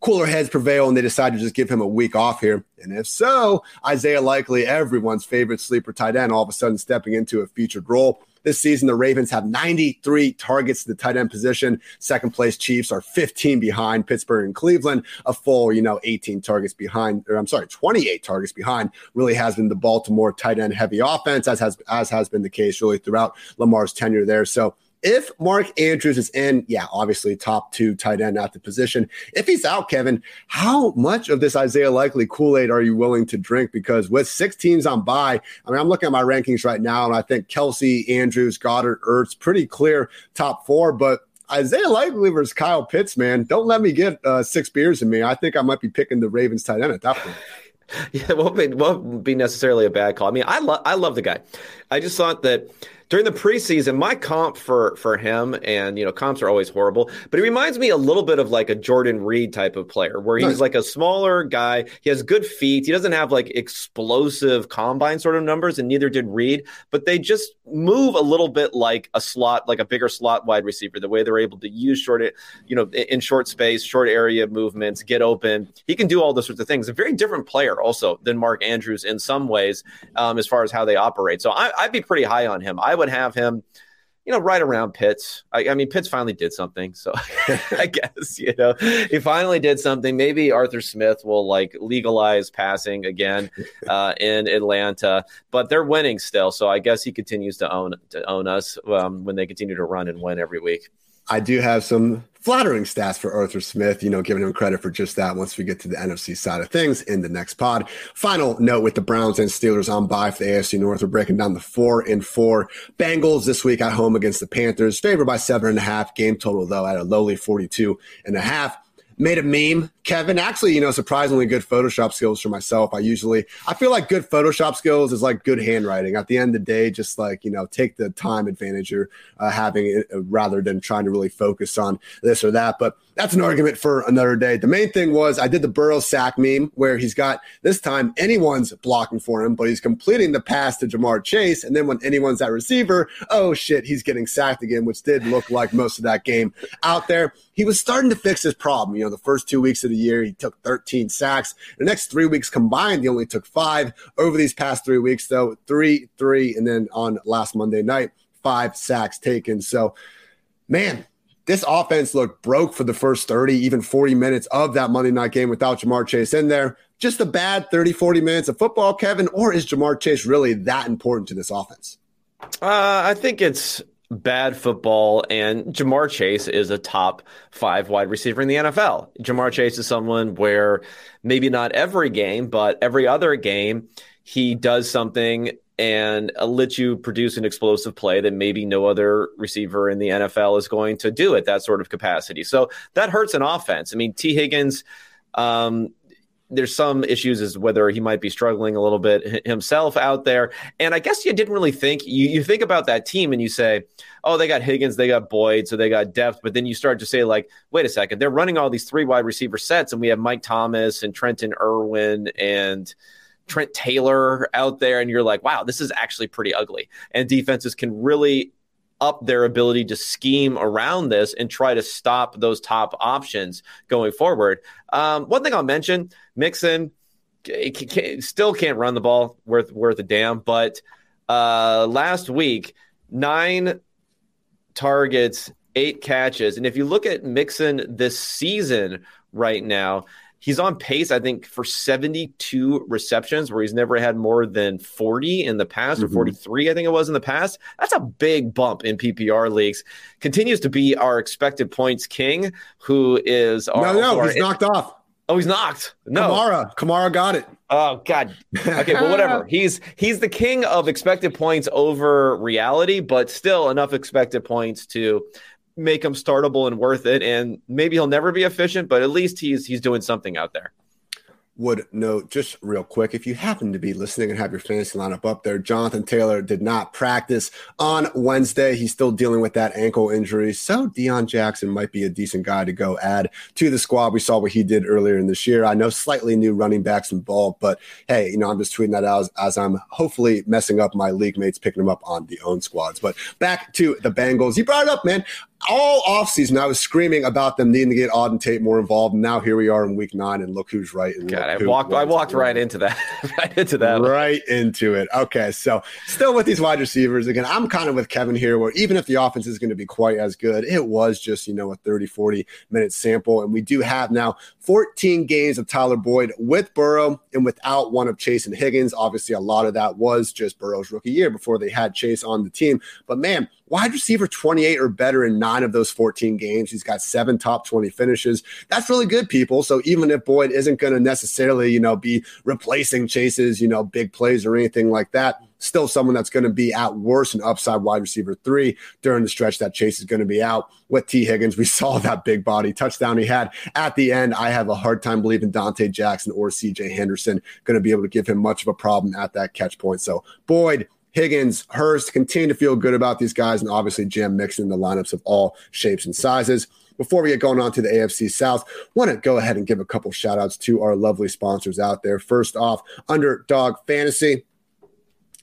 cooler heads prevail and they decide to just give him a week off here. And if so, Isaiah Likely, everyone's favorite sleeper tight end, all of a sudden stepping into a featured role. This season, the Ravens have 93 targets to the tight end position. Second place Chiefs are 15 behind Pittsburgh and Cleveland, a full, you know, 18 targets behind, or I'm sorry, 28 targets behind. Really has been the Baltimore tight end heavy offense, as has as has been the case really throughout Lamar's tenure there. So if Mark Andrews is in, yeah, obviously top two tight end at the position. If he's out, Kevin, how much of this Isaiah Likely Kool Aid are you willing to drink? Because with six teams on bye, I mean, I'm looking at my rankings right now, and I think Kelce, Andrews, Goedert, Ertz, pretty clear top four, but Isaiah Likely versus Kyle Pitts, man. Don't let me get uh, six beers in me. I think I might be picking the Ravens tight end at that point. *laughs* Yeah, won't be, won't be necessarily a bad call. I mean, I love I love the guy. I just thought that during the preseason, my comp for for him, and you know, comps are always horrible, but he reminds me a little bit of like a Jordan Reed type of player, where he's nice. like a smaller guy. He has good feet. He doesn't have like explosive combine sort of numbers, and neither did Reed, but they just move a little bit like a slot, like a bigger slot wide receiver. The way they're able to use short, you know, in short space, short area movements, get open. He can do all those sorts of things. A very different player also than Mark Andrews in some ways, um, as far as how they operate. So I, I'd be pretty high on him. I would have him you know, right around Pitts. I, I, mean, Pitts finally did something, so *laughs* I guess you know he finally did something. Maybe Arthur Smith will like legalize passing again *laughs* uh, in Atlanta, but they're winning still, so I guess he continues to own to own us um, when they continue to run and win every week. I do have some flattering stats for Arthur Smith, you know, giving him credit for just that once we get to the NFC side of things in the next pod. Final note with the Browns and Steelers on bye for the AFC North. We're breaking down the four and four Bengals this week at home against the Panthers, favored by seven and a half. Game total, though, at a lowly 42 and a half made a meme. Kevin, actually, you know, surprisingly good Photoshop skills for myself. I usually, I feel like good Photoshop skills is like good handwriting. At the end of the day, just like, you know, take the time advantage you're uh, having it uh, rather than trying to really focus on this or that. But that's an argument for another day. The main thing was I did the Burrow sack meme where he's got this time anyone's blocking for him, but he's completing the pass to Ja'Marr Chase. And then when anyone's at receiver, oh shit, he's getting sacked again, which did look like most of that game out there. He was starting to fix his problem. You know, the first two weeks of the year, he took 13 sacks. The next three weeks combined, he only took five. Over these past three weeks, though, three, three, and then on last Monday night, five sacks taken. So, man, this offense looked broke for the first 30, even 40 minutes of that Monday night game without Ja'Marr Chase in there. Just a bad 30, 40 minutes of football, Kevin, or is Ja'Marr Chase really that important to this offense? Uh, I think it's bad football, and Ja'Marr Chase is a top five wide receiver in the NFL. Ja'Marr Chase is someone where maybe not every game, but every other game, he does something and let you produce an explosive play that maybe no other receiver in the NFL is going to do at that sort of capacity. So that hurts an offense. I mean, Tee Higgins, um, there's some issues as whether he might be struggling a little bit himself out there. And I guess you didn't really think you, you think about that team and you say, oh, they got Higgins, they got Boyd, so they got depth. But then you start to say, like, wait a second, they're running all these three wide receiver sets, and we have Mike Thomas and Trenton Irwin and Trent Taylor out there, and you're like, wow, this is actually pretty ugly. And defenses can really up their ability to scheme around this and try to stop those top options going forward. Um, one thing I'll mention Mixon still can't run the ball worth, worth a damn, but uh, last week, nine targets, eight catches. And if you look at Mixon this season right now, He's on pace, I think, for 72 receptions, where he's never had more than 40 in the past, mm-hmm. or 43, I think it was in the past. That's a big bump in PPR leagues. Continues to be our expected points king, who is our, no, no, he's knocked off. Oh, he's knocked. No, Kamara, Kamara got it. Oh God. Okay, well, whatever. *laughs* he's he's the king of expected points over reality, but still enough expected points to make him startable and worth it. And maybe he'll never be efficient, but at least he's he's doing something out there would note just real quick if you happen to be listening and have your fantasy lineup up there, Jonathan Taylor did not practice on Wednesday. He's still dealing with that ankle injury. So Deon Jackson might be a decent guy to go add to the squad. We saw what he did earlier in this year. I know slightly new running backs involved, but hey, you know, I'm just tweeting that out as, as I'm hopefully messing up my league mates picking them up on the own squads. But back to the Bengals. You brought it up, man all offseason, I was screaming about them needing to get Auden Tate more involved. Now here we are in week nine, and look who's right. And God, I walked, I walked right into that, *laughs* right into that, right into it. Okay, so still with these wide receivers again, I'm kind of with Kevin here, where even if the offense is going to be quite as good, it was just you know a 30, 40 minute sample, and we do have now 14 games of Tyler Boyd with Burrow and without one of Chase and Higgins. Obviously, a lot of that was just Burrow's rookie year before they had Chase on the team, but man wide receiver 28 or better in nine of those 14 games. He's got seven top 20 finishes. That's really good, people. So even if Boyd isn't going to necessarily, you know, be replacing Chase's, you know, big plays or anything like that, still someone that's going to be at worst an upside wide receiver three during the stretch that Chase is going to be out with Tee Higgins. We *laughs* saw that big body touchdown he had at the end. I have a hard time believing Donte Jackson or CJ Henderson going to be able to give him much of a problem at that catch point. So Boyd, Higgins, Hurst, continue to feel good about these guys, and obviously Jam mixing the lineups of all shapes and sizes. Before we get going on to the AFC South, want to go ahead and give a couple shout outs to our lovely sponsors out there. First off, Underdog Fantasy.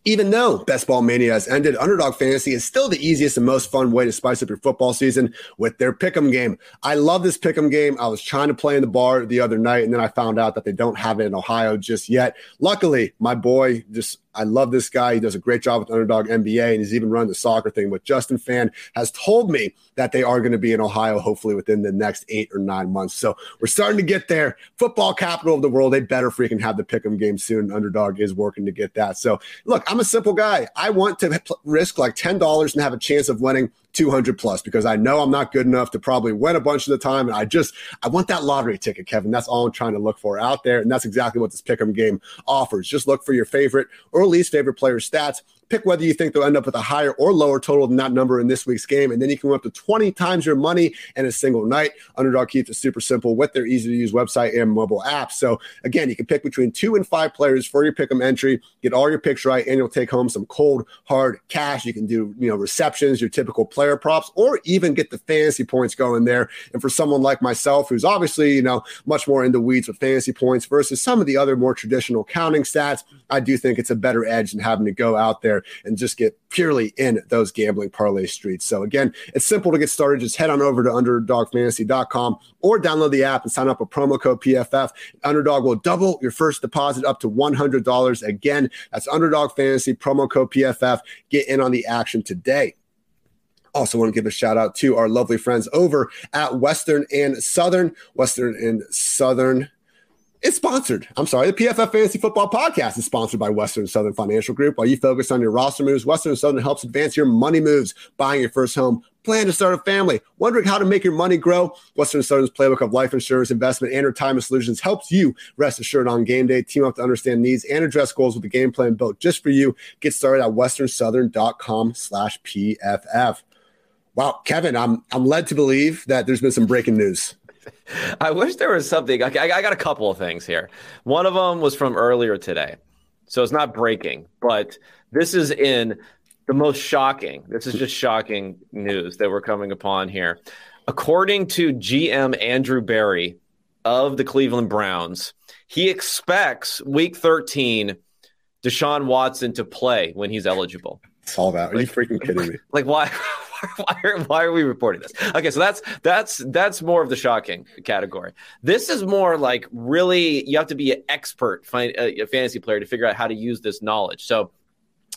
Even though Best Ball Mania has ended, Underdog Fantasy is still the easiest and most fun way to spice up your football season with their pick'em game. I love this pick'em game. I was trying to play in the bar the other night, and then I found out that they don't have it in Ohio just yet. Luckily, my boy just I love this guy. He does a great job with Underdog NBA, and he's even run the soccer thing But Justin Fan. Has told me that they are going to be in Ohio, hopefully within the next eight or nine months. So we're starting to get there. Football capital of the world. They better freaking have the pick'em game soon. Underdog is working to get that. So look, I'm a simple guy. I want to risk like ten dollars and have a chance of winning 200 plus because I know I'm not good enough to probably win a bunch of the time. And I just, I want that lottery ticket, Kevin. That's all I'm trying to look for out there. And that's exactly what this pick'em game offers. Just look for your favorite or least favorite player stats pick whether you think they'll end up with a higher or lower total than that number in this week's game. And then you can win up to 20 times your money in a single night. Underdog keeps is super simple with their easy to use website and mobile app. So again, you can pick between two and five players for your pick 'em entry, get all your picks right, and you'll take home some cold, hard cash. You can do, you know, receptions, your typical player props, or even get the fantasy points going there. And for someone like myself, who's obviously, you know, much more in the weeds with fantasy points versus some of the other more traditional counting stats, I do think it's a better edge than having to go out there and just get purely in those gambling parlay streets. So again, it's simple to get started. Just head on over to underdogfantasy.com or download the app and sign up with promo code PFF. Underdog will double your first deposit up to $100. Again, that's Underdog Fantasy promo code PFF. Get in on the action today. Also, want to give a shout out to our lovely friends over at Western and Southern. Western and Southern it's sponsored. I'm sorry. The PFF Fantasy Football Podcast is sponsored by Western Southern Financial Group. While you focus on your roster moves, Western Southern helps advance your money moves, buying your first home, plan to start a family, wondering how to make your money grow. Western Southern's playbook of life insurance, investment, and retirement solutions helps you rest assured on game day. Team up to understand needs and address goals with a game plan built just for you. Get started at westernsouthern.com slash PFF. Wow, Kevin, I'm I'm led to believe that there's been some breaking news. *laughs* I wish there was something. I, I got a couple of things here. One of them was from earlier today. So it's not breaking, but this is in the most shocking. This is just shocking news that we're coming upon here. According to GM Andrew Berry of the Cleveland Browns, he expects week 13 Deshaun Watson to play when he's eligible. Saw that. Are like, you freaking *laughs* kidding me? Like, *laughs* why? why, are, why are we reporting this? Okay, so that's that's that's more of the shocking category. This is more like really you have to be an expert, find a, a fantasy player to figure out how to use this knowledge. So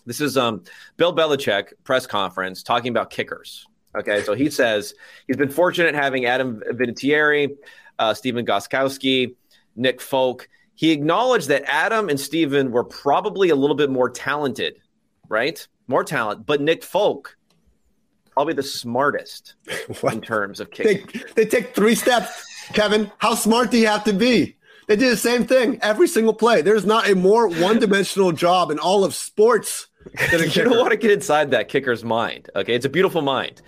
this is um, Bill Belichick press conference talking about kickers. Okay, so he says he's been fortunate having Adam Vinatieri, uh, Stephen Gostkowski, Nick Folk. He acknowledged that Adam and Stephen were probably a little bit more talented, right? More talent, but Nick Folk probably the smartest *laughs* in terms of kicking. They, they take three steps, Kevin. How smart do you have to be? They do the same thing every single play. There's not a more one-dimensional job in all of sports than a *laughs* you don't want to get inside that kicker's mind. Okay, it's a beautiful mind,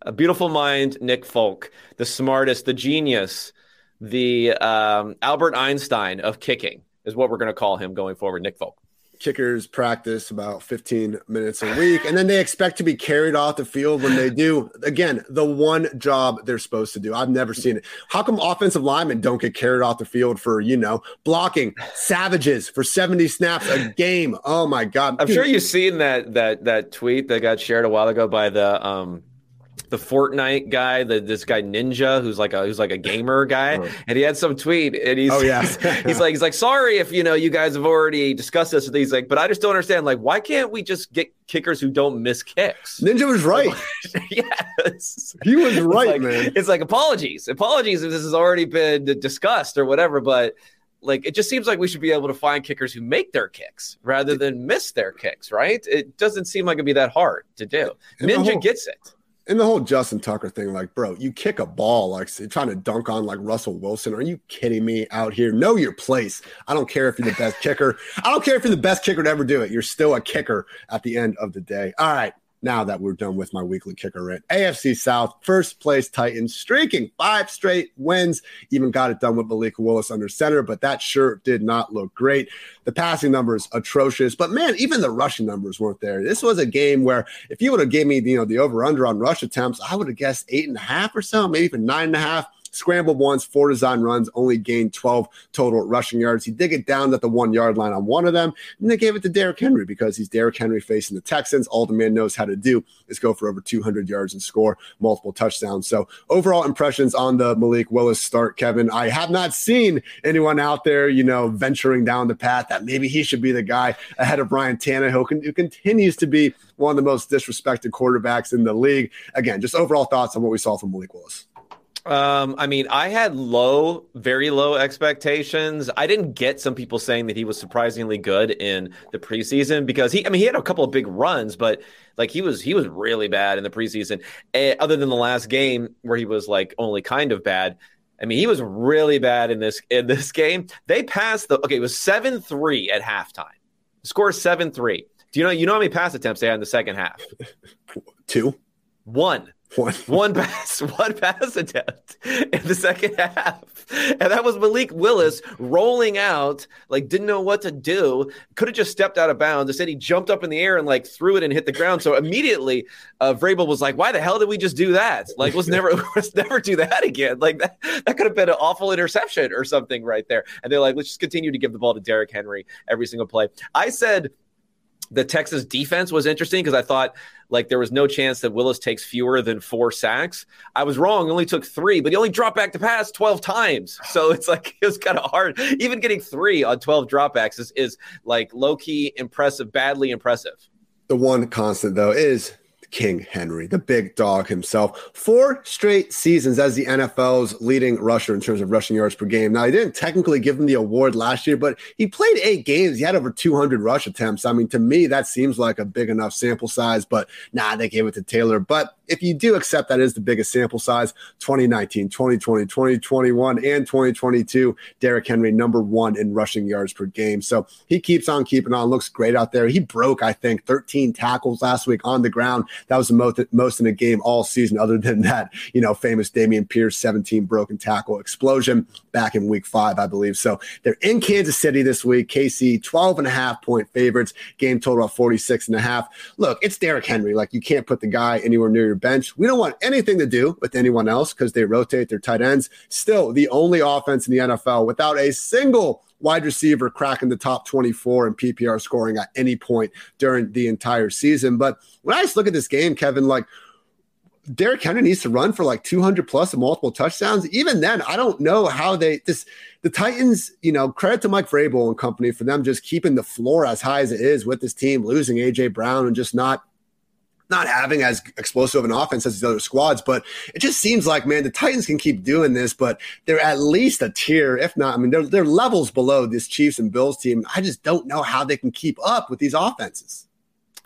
a beautiful mind. Nick Folk, the smartest, the genius, the um, Albert Einstein of kicking is what we're going to call him going forward. Nick Folk kickers practice about 15 minutes a week and then they expect to be carried off the field when they do. Again the one job they're supposed to do. I've never seen it. How come offensive linemen don't get carried off the field for you know blocking savages for 70 snaps a game? Oh my god. I'm sure you've seen that that that tweet that got shared a while ago by the um the Fortnite guy, the this guy Ninja, who's like a who's like a gamer guy, *laughs* oh. and he had some tweet, and he's oh yeah, he's, *laughs* he's, like he's like sorry if you know you guys have already discussed this with these like, but I just don't understand like why can't we just get kickers who don't miss kicks? Ninja was right. *laughs* yes, he was right, like, man. It's like apologies, apologies if this has already been discussed or whatever, but like it just seems like we should be able to find kickers who make their kicks rather than miss their kicks, right? It doesn't seem like it'd be that hard to do. Ninja whole, gets it and the whole Justin Tucker thing, like, bro, you kick a ball like trying to dunk on like Russell Wilson. Are you kidding me out here? Know your place. I don't care if you're the best *laughs* kicker. I don't care if you're the best kicker to ever do it. You're still a kicker at the end of the day. All right. Now that we're done with my weekly kicker rant. AFC South, first place Titans, streaking five straight wins. Even got it done with Malik Willis under center, but that sure did not look great. The passing numbers atrocious, but man, even the rushing numbers weren't there. This was a game where if you would have gave me, you know, the over under on rush attempts, I would have guessed eight and a half or so, maybe even nine and a half scrambled once, four design runs, only gained 12 total rushing yards. He did get down at the one yard line on one of them, and they gave it to Derrick Henry because he's Derrick Henry facing the Texans. All the man knows how to do is go for over 200 yards and score multiple touchdowns. So, overall impressions on the Malik Willis start, Kevin. I have not seen anyone out there, you know, venturing down the path that maybe he should be the guy ahead of Ryan Tannehill, who continues to be one of the most disrespected quarterbacks in the league. Again, just overall thoughts on what we saw from Malik Willis. Um, I mean, I had low, very low expectations. I didn't get some people saying that he was surprisingly good in the preseason because he, I mean, he had a couple of big runs, but like he was, he was really bad in the preseason. Uh, other than the last game where he was like only kind of bad. I mean, he was really bad in this in this game. They passed the okay, it was seven three at halftime. score seven three. Do you know you know how many pass attempts they had in the second half? *laughs* Two. One. One. *laughs* one pass, one pass attempt in the second half. And that was Malik Willis rolling out, like didn't know what to do. Could have just stepped out of bounds. Instead, he jumped up in the air and like threw it and hit the ground. So immediately, uh, Vrabel was like, "Why the hell did we just do that? Like, let's never, *laughs* let's never do that again. Like that, that could have been an awful interception or something right there." And they're like, "Let's just continue to give the ball to Derrick Henry every single play." I said the Texas defense was interesting because I thought like there was no chance that Willis takes fewer than four sacks. I was wrong; only took three, but he only dropped back to pass twelve times. So *laughs* it's like it was kind of hard. Even getting three on twelve dropbacks is, is like low key impressive, badly impressive. The one constant though is King Henry, the big dog himself. Four straight seasons as the NFL's leading rusher in terms of rushing yards per game. Now, he didn't technically give him the award last year, but he played eight games. He had over 200 rush attempts. I mean, to me, that seems like a big enough sample size, but nah, they gave it to Taylor. But if you do accept that is the biggest sample size, 2019, 2020, 2021, and 2022, Derrick Henry, number one in rushing yards per game. So he keeps on keeping on, looks great out there. He broke, I think, 13 tackles last week on the ground. That was the most, most in a game all season, other than that, you know, famous Dameon Pierce 17 broken tackle explosion back in week five, I believe. So they're in Kansas City this week. KC 12 and a half point favorites, game total of 46 and a half. Look, it's Derrick Henry. Like you can't put the guy anywhere near your bench. We don't want anything to do with anyone else because they rotate their tight ends. Still the only offense in the NFL without a single wide receiver cracking the top 24 in PPR scoring at any point during the entire season. But when I just look at this game, Kevin, like Derrick Henry needs to run for like 200 plus and multiple touchdowns. Even then, I don't know how they this the Titans, you know, credit to Mike Vrabel and company for them just keeping the floor as high as it is with this team, losing AJ Brown and just not not having as explosive of an offense as these other squads, but it just seems like, man, the Titans can keep doing this, but they're at least a tier, if not, I mean, they're, they're levels below this Chiefs and Bills team. I just don't know how they can keep up with these offenses.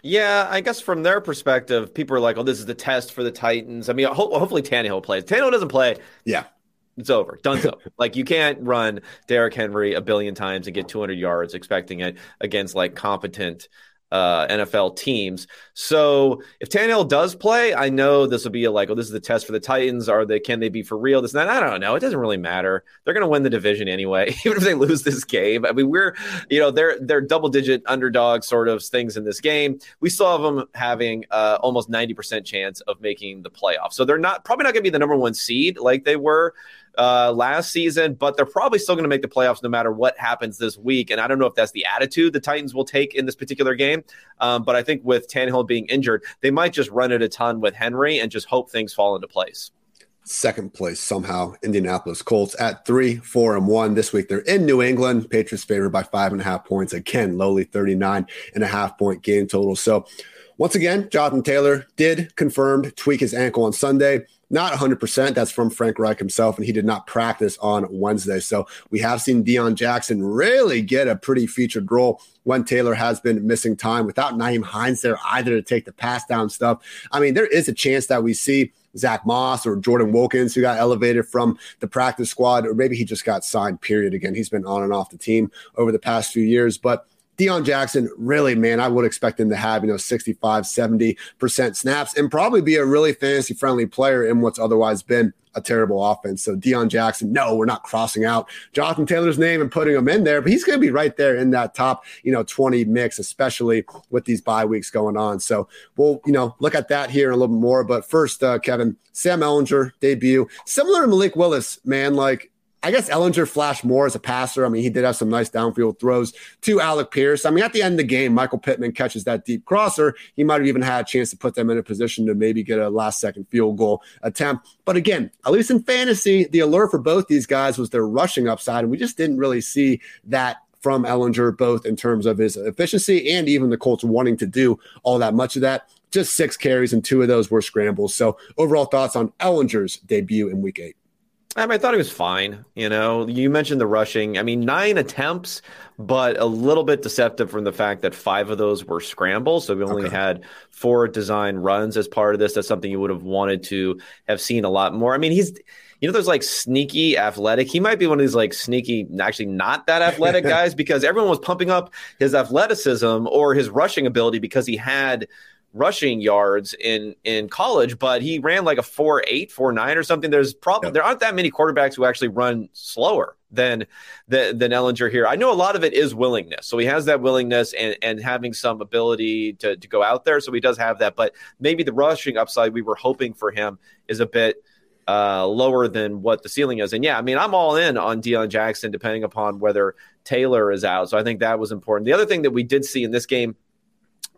Yeah, I guess from their perspective, people are like, "Oh, this is the test for the Titans." I mean, ho- hopefully Tannehill plays. Tannehill doesn't play. Yeah, it's over. Done so. *laughs* like you can't run Derrick Henry a billion times and get 200 yards expecting it against like competent uh, NFL teams. So if Tannehill does play, I know this will be a like, oh, this is the test for the Titans. Are they can they be for real? This and that. I don't know. It doesn't really matter. They're going to win the division anyway, *laughs* even if they lose this game. I mean, we're you know they're they're double digit underdog sort of things in this game. We still have them having uh, almost ninety percent chance of making the playoffs. So they're not probably not going to be the number one seed like they were uh, last season, but they're probably still going to make the playoffs no matter what happens this week. And I don't know if that's the attitude the Titans will take in this particular game. Um, but I think with Tannehill being injured, they might just run it a ton with Henry and just hope things fall into place second place somehow. Indianapolis Colts at three, four, and one. This week they're in New England. Patriots favored by five and a half points. Again, lowly 39 and a half point game total. So once again, Jonathan Taylor did confirmed tweak his ankle on Sunday. Not 100%. That's from Frank Reich himself, and he did not practice on Wednesday. So we have seen Deon Jackson really get a pretty featured role when Taylor has been missing time without Nyheim Hines there either to take the pass down stuff. I mean, there is a chance that we see Zach Moss or Jordan Wilkins, who got elevated from the practice squad, or maybe he just got signed, period. Again, he's been on and off the team over the past few years. But Deon Jackson, really, man, I would expect him to have, you know, 65, 70% snaps and probably be a really fantasy friendly player in what's otherwise been a terrible offense. So Deon Jackson, no, we're not crossing out Jonathan Taylor's name and putting him in there, but he's going to be right there in that top, you know, 20 mix, especially with these bye weeks going on. So we'll, you know, look at that here in a little bit more. But first, uh, Kevin, Sam Ehlinger debut, similar to Malik Willis, man, like I guess Ehlinger flashed more as a passer. I mean, he did have some nice downfield throws to Alec Pierce. I mean, at the end of the game, Michael Pittman catches that deep crosser. He might have even had a chance to put them in a position to maybe get a last second field goal attempt. But again, at least in fantasy, the allure for both these guys was their rushing upside. And we just didn't really see that from Ehlinger, both in terms of his efficiency and even the Colts wanting to do all that much of that. Just six carries, and two of those were scrambles. So, overall thoughts on Ehlinger's debut in week eight? I, mean, I thought he was fine. You know, you mentioned the rushing. I mean, nine attempts, but a little bit deceptive from the fact that five of those were scrambles. So we only okay. had four design runs as part of this. That's something you would have wanted to have seen a lot more. I mean, he's you know, there's like sneaky athletic. He might be one of these like sneaky, actually not that athletic *laughs* guys because everyone was pumping up his athleticism or his rushing ability because he had rushing yards in in college, but he ran like a four eight, four nine or something. There's probably yep. there aren't that many quarterbacks who actually run slower than than than Ehlinger here. I know a lot of it is willingness. So he has that willingness and and having some ability to to go out there. So he does have that, but maybe the rushing upside we were hoping for him is a bit uh, lower than what the ceiling is. And yeah, I mean, I'm all in on Deon Jackson, depending upon whether Taylor is out. So I think that was important. The other thing that we did see in this game,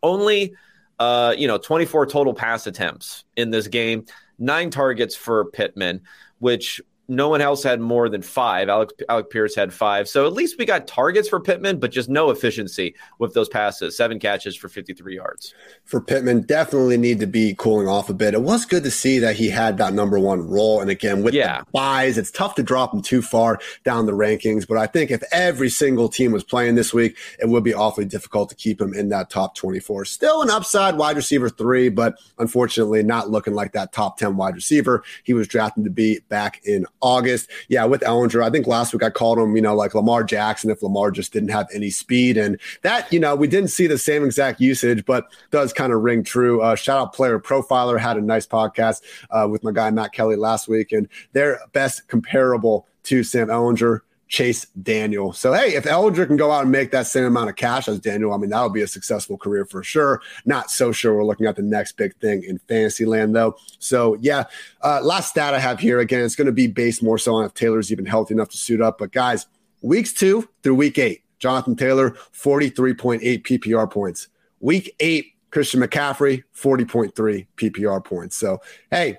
only uh, you know, 24 total pass attempts in this game, nine targets for Pittman, which no one else had more than five. Alec, Alec Pierce had five. So at least we got targets for Pittman, but just no efficiency with those passes. Seven catches for 53 yards. For Pittman, definitely need to be cooling off a bit. It was good to see that he had that number one role. And again, with yeah. the buys, it's tough to drop him too far down the rankings. But I think if every single team was playing this week, it would be awfully difficult to keep him in that top 24. Still an upside wide receiver three, but unfortunately not looking like that top 10 wide receiver he was drafted to be back in August. Yeah, with Ehlinger. I think last week I called him, you know, like Lamar Jackson if Lamar just didn't have any speed. And that, you know, we didn't see the same exact usage, but does kind of ring true. Uh, shout out Player Profiler had a nice podcast uh, with my guy Matt Kelly last week, and their best comparable to Sam Ehlinger Chase Daniel. So, hey, if Ehlinger can go out and make that same amount of cash as Daniel, I mean, that'll be a successful career for sure. Not so sure we're looking at the next big thing in fantasy land, though. So, yeah, uh, last stat I have here again, it's going to be based more so on if Taylor's even healthy enough to suit up. But, guys, weeks two through week eight, Jonathan Taylor, 43.8 PPR points. Week eight, Christian McCaffrey, 40.3 PPR points. So, hey,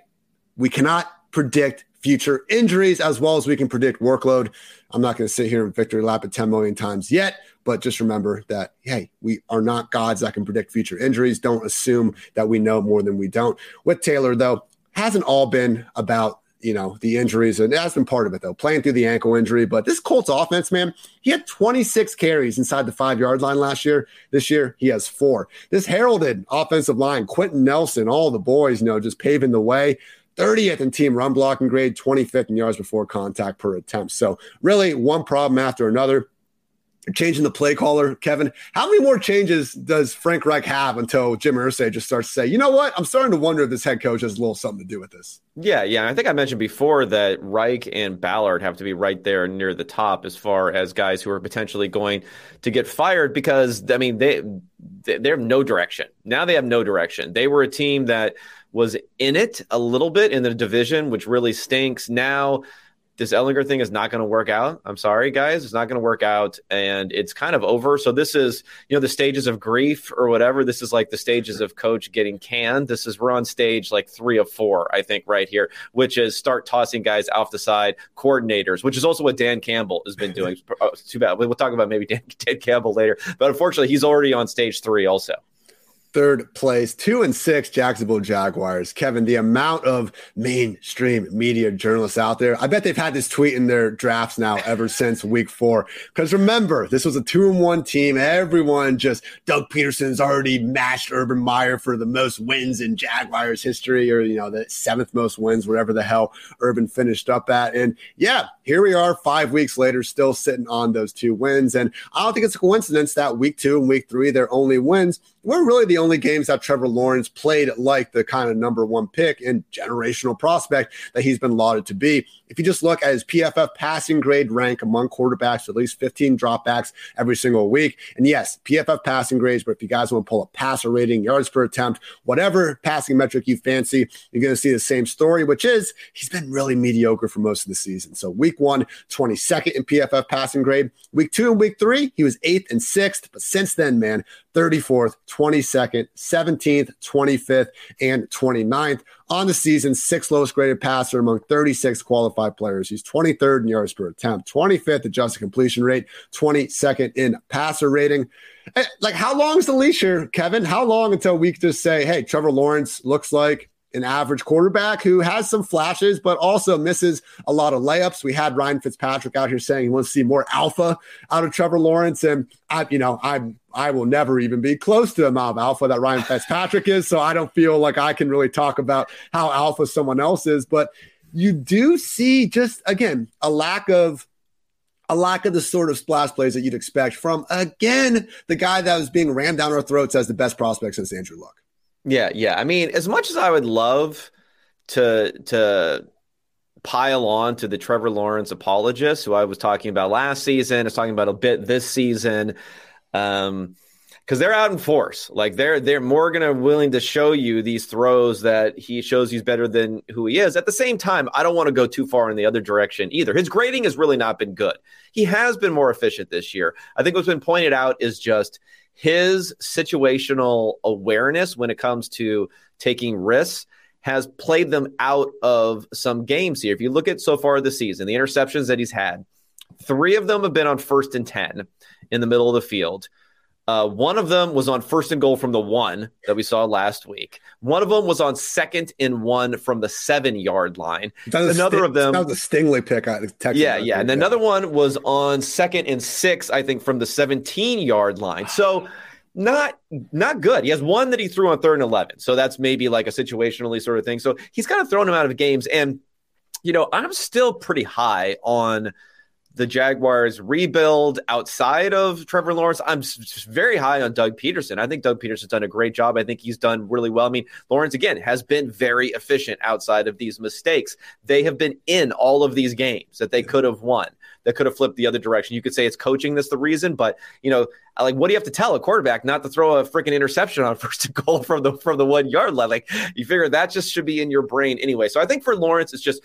we cannot predict future injuries as well as we can predict workload. I'm not going to sit here and victory lap it 10 million times yet, but just remember that, hey, we are not gods that can predict future injuries. Don't assume that we know more than we don't. With Taylor, though, hasn't all been about you know, the injuries, and that's been part of it though, playing through the ankle injury. But this Colts offense, man, he had 26 carries inside the five yard line last year. This year, he has four. This heralded offensive line, Quenton Nelson, all the boys, you know, just paving the way. 30th in team run blocking grade, 25th in yards before contact per attempt. So, really, one problem after another. Changing the play caller, Kevin. How many more changes does Frank Reich have until Jim Irsay just starts to say, you know what? I'm starting to wonder if this head coach has a little something to do with this. Yeah, yeah. I think I mentioned before that Reich and Ballard have to be right there near the top as far as guys who are potentially going to get fired because I mean they they have no direction. Now they have no direction. They were a team that was in it a little bit in the division, which really stinks. Now, this Ehlinger thing is not going to work out. I'm sorry, guys. It's not going to work out. And it's kind of over. So, this is, you know, the stages of grief or whatever. This is like the stages of coach getting canned. This is, we're on stage like three of four, I think, right here, which is start tossing guys off the side, coordinators, which is also what Dan Campbell has been doing. *laughs* oh, too bad. We'll talk about maybe Dan, Dan Campbell later. But unfortunately, he's already on stage three also. Third place, two and six Jacksonville Jaguars. Kevin, the amount of mainstream media journalists out there, I bet they've had this tweet in their drafts now ever *laughs* since week four. Because remember, this was a two and one team. Everyone just, Doug Pederson's already matched Urban Meyer for the most wins in Jaguars history, or, you know, the seventh most wins, whatever the hell Urban finished up at. And yeah, here we are five weeks later, still sitting on those two wins. And I don't think it's a coincidence that week two and week three, their only wins were really the only games that Trevor Lawrence played like the kind of number one pick and generational prospect that he's been lauded to be. If you just look at his PFF passing grade rank among quarterbacks, at least 15 dropbacks every single week. And yes, PFF passing grades, but if you guys want to pull a passer rating, yards per attempt, whatever passing metric you fancy, you're going to see the same story, which is he's been really mediocre for most of the season. So week one, 22nd in PFF passing grade. Week two and week three, he was eighth and sixth. But since then, man, 34th, 22nd, 17th, 25th, and 29th on the season, sixth lowest graded passer among 36 qualified players. He's 23rd in yards per attempt, 25th adjusted completion rate, 22nd in passer rating. Eh, like, how long is the leash here, Kevin? How long until we just say, hey, Trevor Lawrence looks like an average quarterback who has some flashes, but also misses a lot of layups. We had Ryan Fitzpatrick out here saying he wants to see more alpha out of Trevor Lawrence. And I, you know, I I will never even be close to the amount of alpha that Ryan Fitzpatrick is. So I don't feel like I can really talk about how alpha someone else is. But you do see just again a lack of a lack of the sort of splash plays that you'd expect from again the guy that was being rammed down our throats as the best prospect since Andrew Luck. Yeah, yeah. I mean, as much as I would love to to pile on to the Trevor Lawrence apologists who I was talking about last season, I was talking about a bit this season. Um, because they're out in force. Like they're they're more gonna willing to show you these throws that he shows he's better than who he is. At the same time, I don't want to go too far in the other direction either. His grading has really not been good. He has been more efficient this year. I think what's been pointed out is just his situational awareness when it comes to taking risks has played them out of some games here. If you look at so far this season, the interceptions that he's had, three of them have been on first and 10 in the middle of the field. Uh, one of them was on first and goal from the one that we saw last week. One of them was on second and one from the seven yard line. Another of them that was a Stingley pick. I yeah, yeah, and another one was on second and six, I think, from the seventeen yard line. So not not good. He has one that he threw on third and eleven, so that's maybe like a situationally sort of thing. So he's kind of thrown him out of games, and you know I'm still pretty high on the Jaguars rebuild outside of Trevor Lawrence. I'm very high on Doug Pederson. I think Doug Pederson's done a great job. I think he's done really well. I mean, Lawrence, again, has been very efficient outside of these mistakes. They have been in all of these games that they could have won, that could have flipped the other direction. You could say it's coaching that's the reason, but, you know, like what do you have to tell a quarterback not to throw a freaking interception on *laughs* first and goal from the from the one yard line? Like you figure that just should be in your brain anyway. So I think for Lawrence, it's just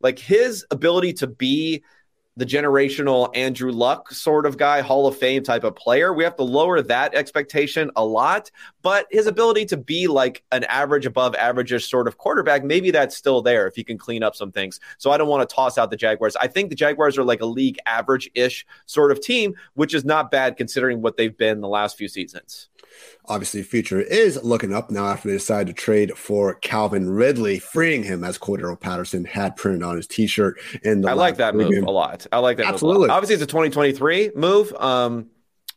like his ability to be the generational Andrew Luck sort of guy, Hall of Fame type of player. We have to lower that expectation a lot, but his ability to be like an average above average sort of quarterback, maybe that's still there if he can clean up some things. So I don't want to toss out the Jaguars. I think the Jaguars are like a league average ish sort of team, which is not bad considering what they've been the last few seasons. Obviously, future is looking up now after they decided to trade for Calvin Ridley, freeing him as Cordarrelle Patterson had printed on his T-shirt. And I like that move game. a lot. I like that. Absolutely. Obviously, it's a 2023 move, um,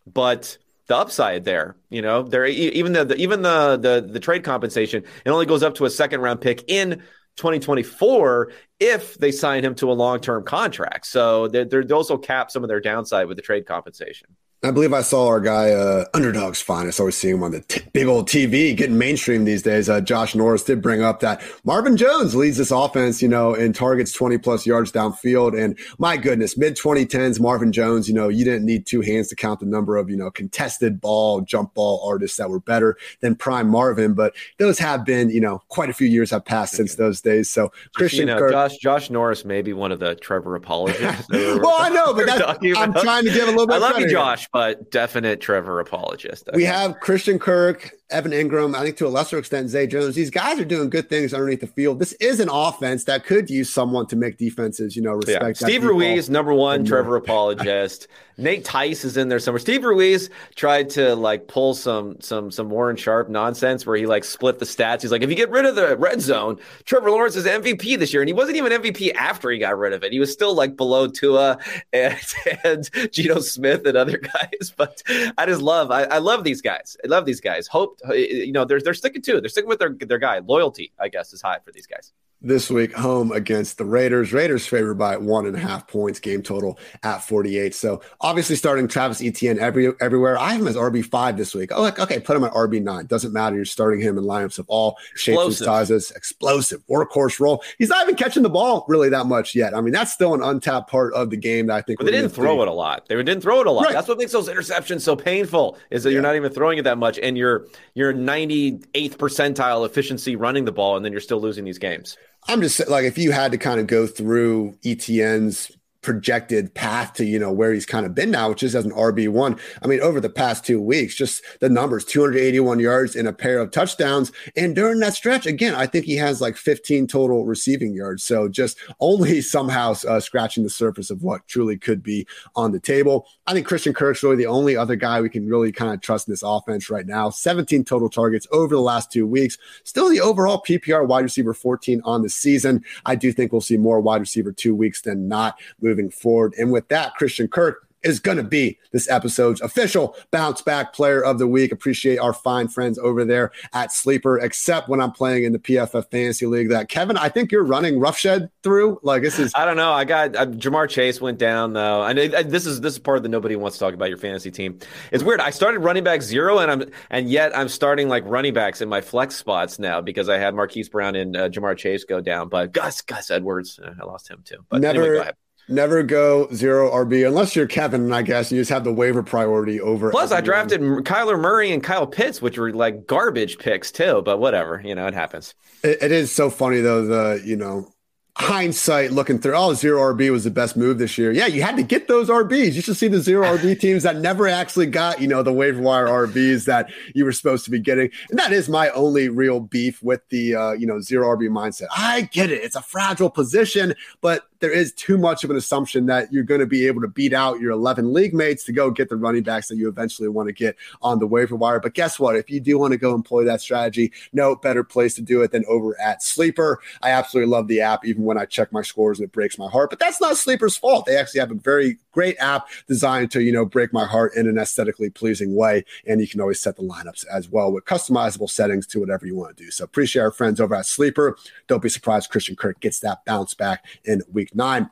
but the upside there, you know, there even the, the even the, the the trade compensation it only goes up to a second round pick in 2024 if they sign him to a long term contract. So they they also cap some of their downside with the trade compensation. I believe I saw our guy, uh, Underdog's Finest. Always seeing him on the t- big old TV, getting mainstream these days. Uh, Josh Norris did bring up that Marvin Jones leads this offense, you know, and targets 20 plus yards downfield. And my goodness, mid 2010s, Marvin Jones, you know, you didn't need two hands to count the number of, you know, contested ball, jump ball artists that were better than prime Marvin. But those have been, you know, quite a few years have passed since those days. So Christian, you know, Kirk, Josh, Josh Norris may be one of the Trevor *laughs* apologists. well, I know, but *laughs* that's, I'm trying to give a little bit. I love you, Josh but definite Trevor apologist. We have Christian Kirk, Evan Engram, I think to a lesser extent, Zay Jones. These guys are doing good things underneath the field. This is an offense that could use someone to make defenses, you know, respect. Yeah. Steve Ruiz, number one, Trevor apologist. *laughs* Nate Tice is in there somewhere. Steve Ruiz tried to like pull some some some Warren Sharp nonsense where he like split the stats. He's like, if you get rid of the red zone, Trevor Lawrence is MVP this year, and he wasn't even MVP after he got rid of it. He was still like below Tua and, *laughs* and Geno Smith and other *laughs* guys. But I just love I, I love these guys. I love these guys. Hope you know they're they're sticking to it. They're sticking with their their guy. Loyalty, I guess, is high for these guys this week home against the Raiders. Raiders favored by one and a half points, game total at 48. So obviously starting Travis Etienne every, everywhere. I have him as RB5 this week. Oh, like, okay, put him at RB9. Doesn't matter. You're starting him in lineups of all shapes and sizes. Explosive, workhorse role. He's not even catching the ball really that much yet. I mean, that's still an untapped part of the game that I think. But they didn't throw it a lot. They didn't throw it a lot. Right. That's what makes those interceptions so painful is that yeah. you're not even throwing it that much and you're you're 98th percentile efficiency running the ball and then you're still losing these games. I'm just like if you had to kind of go through Etienne's projected path to you know where he's kind of been now, which is as an RB one. I mean, over the past two weeks, just the numbers: 281 yards and a pair of touchdowns. And during that stretch, again, I think he has like 15 total receiving yards. So just only *laughs* somehow uh, scratching the surface of what truly could be on the table. I think Christian Kirk's really the only other guy we can really kind of trust in this offense right now. 17 total targets over the last two weeks. Still the overall PPR wide receiver 14 on the season. I do think we'll see more wide receiver two weeks than not moving moving forward. And with that, Christian Kirk is going to be this episode's official bounce back player of the week. Appreciate our fine friends over there at Sleeper, except when I'm playing in the PFF Fantasy League. That Kevin, I think you're running roughshed through. Like this is. I don't know. I got uh, Ja'Marr Chase went down though. I know this is this is part of the nobody wants to talk about your fantasy team. It's weird. I started running back zero, and I'm and yet I'm starting like running backs in my flex spots now because I had Marquise Brown and uh, Ja'Marr Chase go down, but Gus Gus Edwards, uh, I lost him too. But never. Anyway, Never go zero RB unless you're Kevin, I guess. You just have the waiver priority over. Plus, I drafted Kyler Murray and Kyle Pitts, which were like garbage picks too. But whatever, you know, it happens. it, it is so funny though. The you know hindsight looking through, oh, zero RB was the best move this year. Yeah, you had to get those RBs. You should see the zero RB *laughs* teams that never actually got, you know, the waiver wire RBs that you were supposed to be getting. And that is my only real beef with the, uh, you know, zero RB mindset. I get it. It's a fragile position, but there is too much of an assumption that you're going to be able to beat out your 11 league mates to go get the running backs that you eventually want to get on the waiver wire. But guess what? If you do want to go employ that strategy, no better place to do it than over at Sleeper. I absolutely love the app, even when I check my scores and it breaks my heart. But that's not Sleeper's fault. They actually have a very great app designed to, you know, break my heart in an aesthetically pleasing way. And you can always set the lineups as well with customizable settings to whatever you want to do. So appreciate our friends over at Sleeper. Don't be surprised Christian Kirk gets that bounce back in week nine.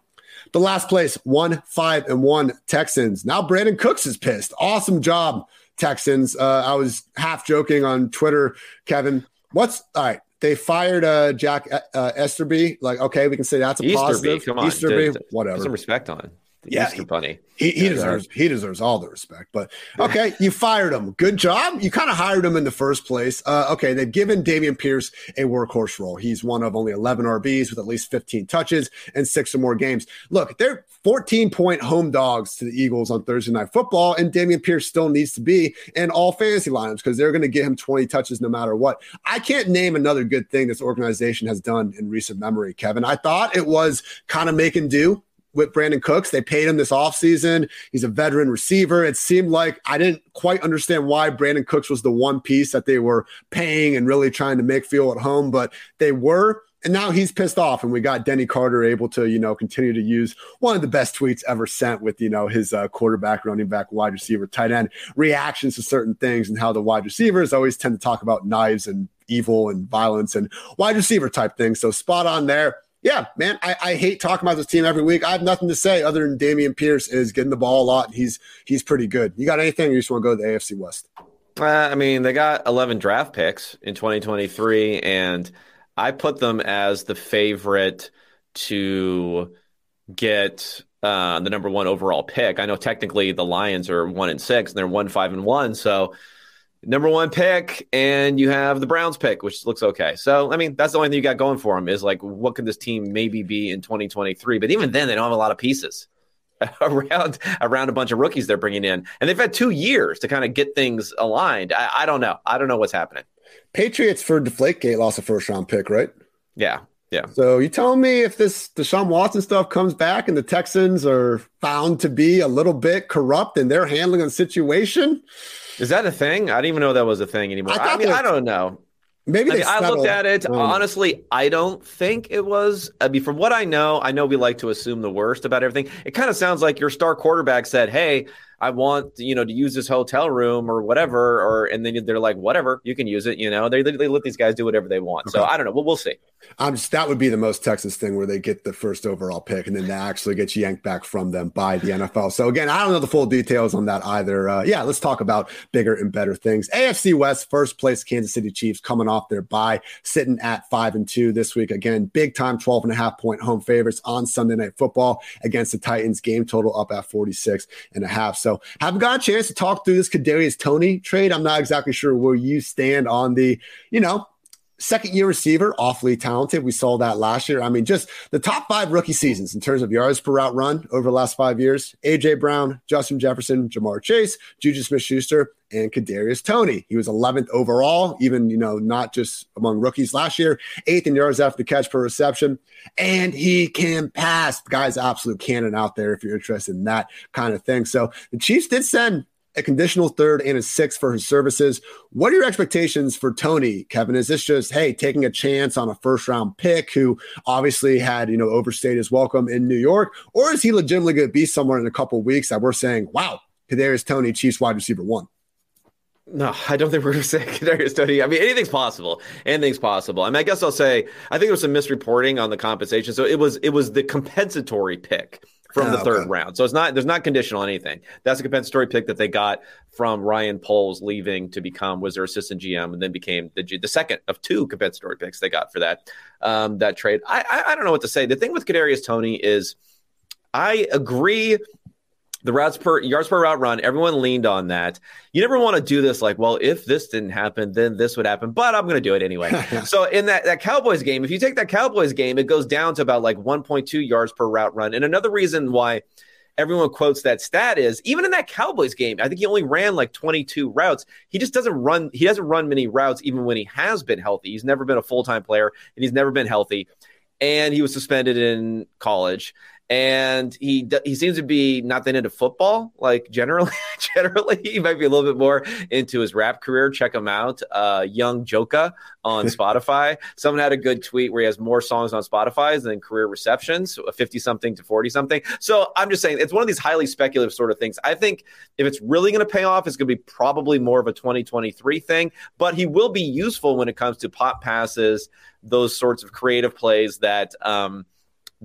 The last place, one, five, and one Texans. Now Brandin Cooks is pissed. Awesome job, Texans. Uh, I was half joking on Twitter, Kevin. What's all right? They fired uh, Jack uh, Easterby. Like, okay, we can say that's a Easterby, positive. Come on, Easterby, whatever. Put some respect on yeah, Easter Bunny. He, he deserves he deserves all the respect. But okay, you fired him. Good job. You kind of hired him in the first place. Uh, okay, they've given Dameon Pierce a workhorse role. He's one of only 11 RBs with at least 15 touches and six or more games. Look, they're 14 point home dogs to the Eagles on Thursday Night Football, and Dameon Pierce still needs to be in all fantasy lineups because they're going to get him 20 touches no matter what. I can't name another good thing this organization has done in recent memory, Kevin. I thought it was kind of making do with Brandin Cooks. They paid him this offseason. He's a veteran receiver. It seemed like I didn't quite understand why Brandin Cooks was the one piece that they were paying and really trying to make feel at home, but they were. And now he's pissed off, and we got Denny Carter able to, you know, continue to use one of the best tweets ever sent with, you know, his uh, quarterback, running back, wide receiver, tight end reactions to certain things, and how the wide receivers always tend to talk about knives and evil and violence and wide receiver type things. So spot on there yeah, man, I, I, hate talking about this team every week. I have nothing to say other than Dameon Pierce is getting the ball a lot. He's he's pretty good. You got anything? you just want to go to the AFC West? Uh, I mean, they got 11 draft picks in 2023, and I put them as the favorite to get uh, the number one overall pick. I know technically the Lions are one and six, and they're one five and one, so number one pick, and you have the Browns pick, which looks okay. So, I mean, that's the only thing you got going for them is like, what could this team maybe be in 2023? But even then, they don't have a lot of pieces. *laughs* around around a bunch of rookies they're bringing in, and they've had two years to kind of get things aligned. I, I don't know. I don't know what's happening. Patriots for Deflategate lost a first round pick, right? Yeah, yeah. So you telling me if this Deshaun Watson stuff comes back and the Texans are found to be a little bit corrupt in their handling of the situation? Is that a thing? I didn't even know that was a thing anymore. I, I mean, I don't know. Maybe I, mean, I looked at it. Honestly, I don't think it was. I mean, from what I know, I know we like to assume the worst about everything. It kind of sounds like your star quarterback said, "Hey, I want you know to use this hotel room or whatever," or and then they're like, "Whatever, you can use it." You know, they they let these guys do whatever they want. Okay. So I don't know. Well, we'll see. I'm just that would be the most Texas thing where they get the first overall pick and then they actually get yanked back from them by the NFL. So again, I don't know the full details on that either. Uh, yeah, let's talk about bigger and better things. AFC West first place Kansas City Chiefs coming off their bye, sitting at five and two this week. Again, big time 12 and a half point home favorites on Sunday Night Football against the Titans. Game total up at 46 and a half. So haven't got a chance to talk through this Kadarius Toney trade. I'm not exactly sure where you stand on the, you know, second year receiver, awfully talented. We saw that last year. I mean, just the top five rookie seasons in terms of yards per route run over the last five years AJ Brown, Justin Jefferson, Ja'Marr Chase, Juju Smith Schuster, and Kadarius Toney. He was 11th overall, even, you know, not just among rookies last year, eighth in yards after the catch per reception. And he can pass. The guy's absolute cannon out there if you're interested in that kind of thing. So the Chiefs did send a conditional third and a sixth for his services. What are your expectations for Toney, Kevin? Is this just, hey, taking a chance on a first round pick who obviously had, you know, overstayed his welcome in New York? Or is he legitimately going to be somewhere in a couple weeks that we're saying, wow, Kadarius Toney, Chiefs wide receiver one? No, I don't think we're going to say *laughs* Kadarius Toney. I mean, anything's possible. Anything's possible. I mean, I guess I'll say I think there was some misreporting on the compensation. So it was it was the compensatory pick from the oh, third okay. round. So it's not there's not conditional on anything. That's a compensatory pick that they got from Ryan Poles leaving to become was their assistant GM and then became the the second of two compensatory picks they got for that um, that trade. I, I I don't know what to say. The thing with Kadarius Toney is I agree the routes per yards per route run, everyone leaned on that. You never want to do this like, well, if this didn't happen, then this would happen, but I'm going to do it anyway. *laughs* so in that, that Cowboys game, if you take that Cowboys game, it goes down to about like 1.2 yards per route run. And another reason why everyone quotes that stat is even in that Cowboys game, I think he only ran like 22 routes. He just doesn't run, he doesn't run many routes even when he has been healthy. He's never been a full time player and he's never been healthy. And he was suspended in college and he he seems to be not that into football like generally *laughs* generally. He might be a little bit more into his rap career. Check him out uh, Yung Joka on *laughs* spotify. Someone had a good tweet where he has more songs on spotify than career receptions 50 something to 40 something so i'm just saying it's one of these highly speculative sort of things. I think if it's really going to pay off it's going to be probably more of a 2023 thing. But he will be useful when it comes to pop passes those sorts of creative plays that um,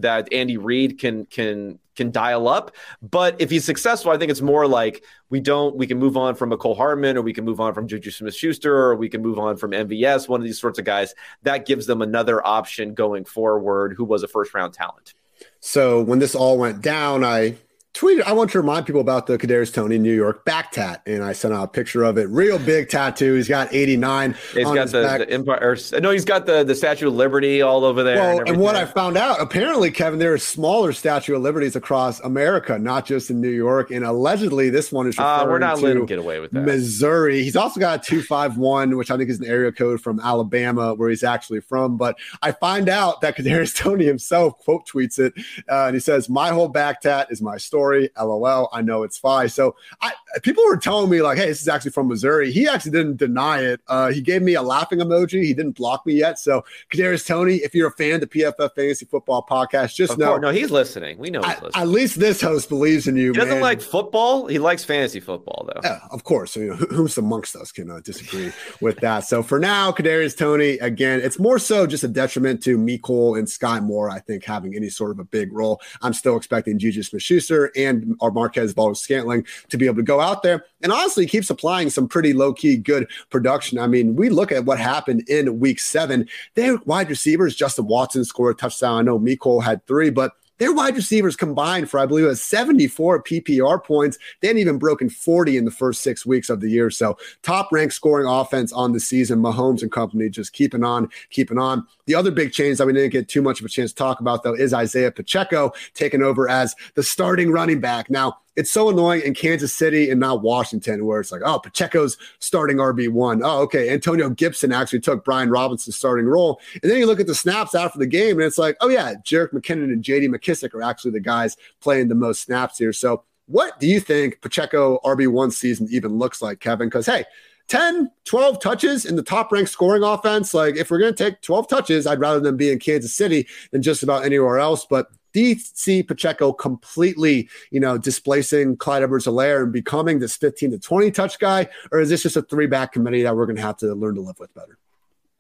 that Andy Reid can can can dial up. But if he's successful, I think it's more like we don't we can move on from Mecole Hardman or we can move on from Juju Smith Schuster or we can move on from MVS, one of these sorts of guys. That gives them another option going forward who was a first round talent. So when this all went down, I tweeted, I want to remind people about the Kadarius Toney New York back tat, and I sent out a picture of it. Real big tattoo. He's got 89. He's got the, the, Empire. Or, no, he's got the, the Statue of Liberty all over there. Well, and, and, what I found out, apparently, Kevin, there are smaller Statue of Liberties across America, not just in New York. And allegedly, this one is uh, we're not letting get away with that. Missouri. He's also got a 251, which I think is an area code from Alabama, where he's actually from. But I find out that Kadarius *laughs* Toney himself quote tweets it, uh, and he says, "My whole back tat is my story." LOL. I know it's fine. So I, people were telling me like, hey, this is actually from Missouri. He actually didn't deny it. Uh, he gave me a laughing emoji. He didn't block me yet. So Kadarius Toney, if you're a fan of the PFF Fantasy Football Podcast, just of know. Course. No, he's listening. We know. He's listening. I, at least this host believes in you. He doesn't man. like football. He likes fantasy football, though. Yeah, of course. So, you know, who's amongst us can uh, disagree *laughs* with that. So for now, Kadarius Toney again, it's more so just a detriment to Mecole and Sky Moore. I think having any sort of a big role. I'm still expecting Juju Smith-Schuster and our Marquez Valdes-Scantling to be able to go out there and honestly keep supplying some pretty low key good production. I mean, we look at what happened in week seven. Their wide receivers, Justin Watson scored a touchdown. I know Miko had three, but their wide receivers combined for, I believe, it was 74 PPR points. They hadn't even broken 40 in the first six weeks of the year. So top ranked scoring offense on the season. Mahomes and company just keeping on, keeping on. The other big change that we didn't get too much of a chance to talk about, though, is Isaiah Pacheco taking over as the starting running back. Now, it's so annoying in Kansas City and not Washington, where it's like, oh, Pacheco's starting RB1. Oh, okay. Antonio Gibson actually took Brian Robinson's starting role. And then you look at the snaps after the game, and it's like, oh, yeah, Jerick McKinnon and JD McKissic are actually the guys playing the most snaps here. So, what do you think Pacheco RB1 season even looks like, Kevin? Because, hey, 10, 12 touches in the top ranked scoring offense. Like, if we're going to take 12 touches, I'd rather them be in Kansas City than just about anywhere else. But DC Pacheco completely, you know, displacing Clyde Edwards Helaire and becoming this 15 to 20 touch guy? Or is this just a three back committee that we're going to have to learn to live with better?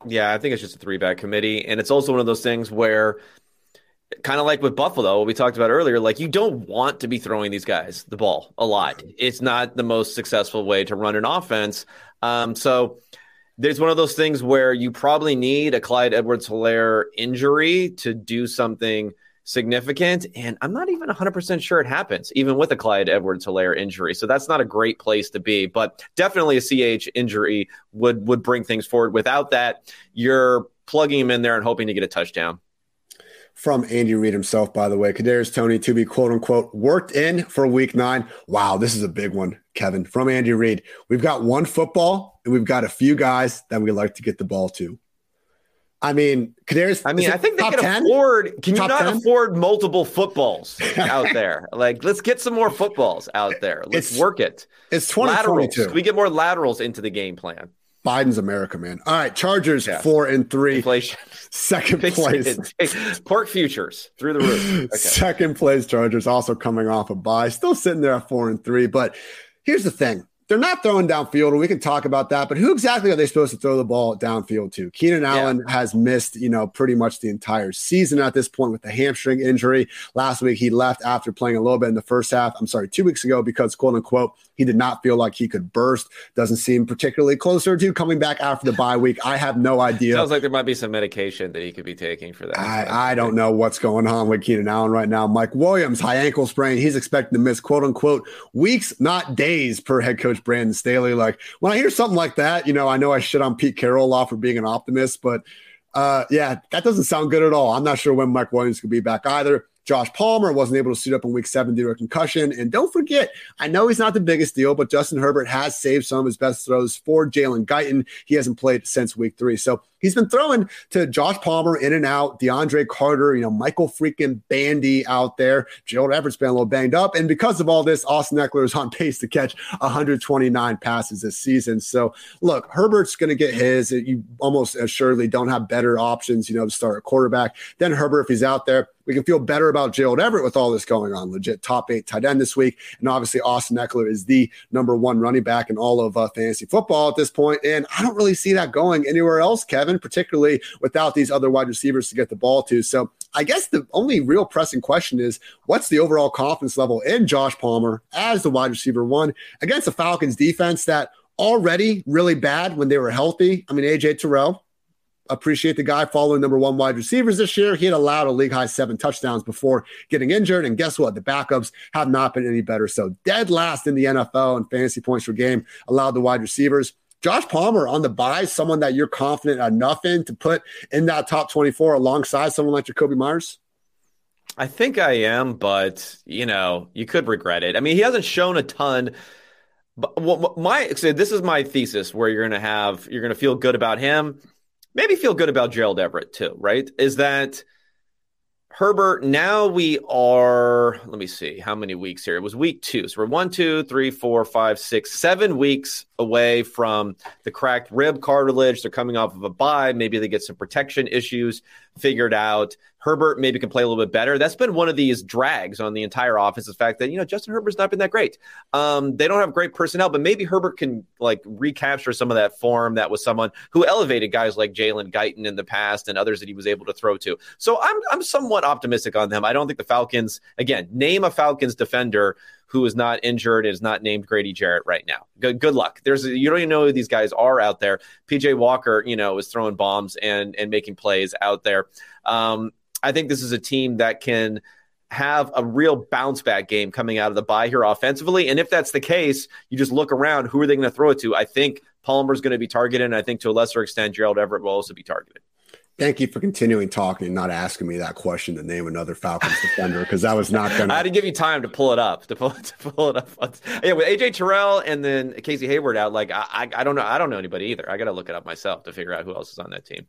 Yeah, I think it's just a three back committee. And it's also one of those things where, kind of like with Buffalo, what we talked about earlier, like you don't want to be throwing these guys the ball a lot. It's not the most successful way to run an offense. Um, so, there's one of those things where you probably need a Clyde Edwards Helaire injury to do something significant. And I'm not even 100% sure it happens, even with a Clyde Edwards Helaire injury. So that's not a great place to be. But definitely a CH injury would, would bring things forward. Without that, you're plugging him in there and hoping to get a touchdown from Andy Reid himself, by the way. Kadarius Toney to be quote unquote worked in for week nine. Wow, this is a big one, Kevin, from Andy Reid. We've got one football and we've got a few guys that we like to get the ball to. I mean, Kadarius. I mean, I think they can 10? afford. Can top you not 10? afford multiple footballs *laughs* out there? like, let's get some more footballs out there. Let's it's, work it. It's twenty twenty two. We get more laterals into the game plan. Biden's America, man. All right, Chargers yeah. four and three. Inflation. *laughs* Second *laughs* place. Pork futures through the roof. Okay. Second place Chargers also coming off a bye, still sitting there at four and three. But here's the thing: they're not throwing downfield, and we can talk about that. But who exactly are they supposed to throw the ball downfield to? Keenan yeah. Allen has missed, you know, pretty much the entire season at this point with the hamstring injury. Last week he left after playing a little bit in the first half. I'm sorry, two weeks ago because quote unquote he did not feel like he could burst. Doesn't seem particularly closer to coming back after the bye week. I have no idea. Sounds like there might be some medication that he could be taking for that. I, I don't know what's going on with Keenan Allen right now. Mike Williams, high ankle sprain. He's expected to miss quote unquote weeks, not days, per head coach Brandon Staley like when I hear something like that, you know, I know I shit on Pete Carroll a lot for being an optimist, but uh, yeah, that doesn't sound good at all. I'm not sure when Mike Williams could be back either. Josh Palmer wasn't able to suit up in week seven due to a concussion. And don't forget, I know he's not the biggest deal, but Justin Herbert has saved some of his best throws for Jalen Guyton. He hasn't played since week three. So he's been throwing to Josh Palmer in and out, DeAndre Carter, you know, Michael freaking Bandy out there. Gerald Everett's been a little banged up. And because of all this, Austin Ekeler is on *laughs* pace to catch 129 passes this season. So look, Herbert's going to get his. You almost assuredly don't have better options, you know, to start a quarterback than Herbert if he's out there. We can feel better about Gerald Everett with all this going on. Legit top eight tight end this week. And obviously, Austin Ekeler is the number one running back in all of uh, fantasy football at this point. And I don't really see that going anywhere else, Kevin particularly without these other wide receivers to get the ball to. So I guess the only real pressing question is what's the overall confidence level in Josh Palmer as the wide receiver one against the Falcons defense that already really bad when they were healthy. I mean, AJ Terrell, appreciate the guy following number one wide receivers this year. He had allowed a league high seven touchdowns before getting injured. And guess what? The backups have not been any better. So dead last in the NFL and fantasy points per game allowed the wide receivers. Josh Palmer on the buy, someone that you're confident enough in to put in that top 24 alongside someone like Jakobi Meyers? I think I am, but you know, you could regret it. I mean, he hasn't shown a ton. But my this is my thesis where you're going to have you're going to feel good about him, maybe feel good about Gerald Everett too, right? Is that Herbert, now we are, let me see how many weeks here. It was week two. So we're one, two, three, four, five, six, seven weeks away from the cracked rib cartilage. They're coming off of a bye. Maybe they get some protection issues figured out. Herbert maybe can play a little bit better. That's been one of these drags on the entire offense. The fact that you know Justin Herbert's not been that great. Um, they don't have great personnel, but maybe Herbert can like recapture some of that form that was someone who elevated guys like Jalen Guyton in the past and others that he was able to throw to. So I'm I'm somewhat optimistic on them. I don't think the Falcons again name a Falcons defender who is not injured is not named Grady Jarrett right now. Good, good luck. There's you don't even know who these guys are out there. PJ Walker, you know, is throwing bombs and and making plays out there. Um, I think this is a team that can have a real bounce back game coming out of the bye here offensively. And if that's the case, you just look around, who are they going to throw it to? I think Palmer's going to be targeted. And I think to a lesser extent, Gerald Everett will also be targeted. Thank you for continuing talking and not asking me that question to name another Falcons *laughs* defender because that was not going to. I had to give you time to pull it up to pull, *laughs* to pull it up. Yeah, with AJ Terrell and then Casey Hayward out, like I, I don't know, I don't know anybody either. I got to look it up myself to figure out who else is on that team.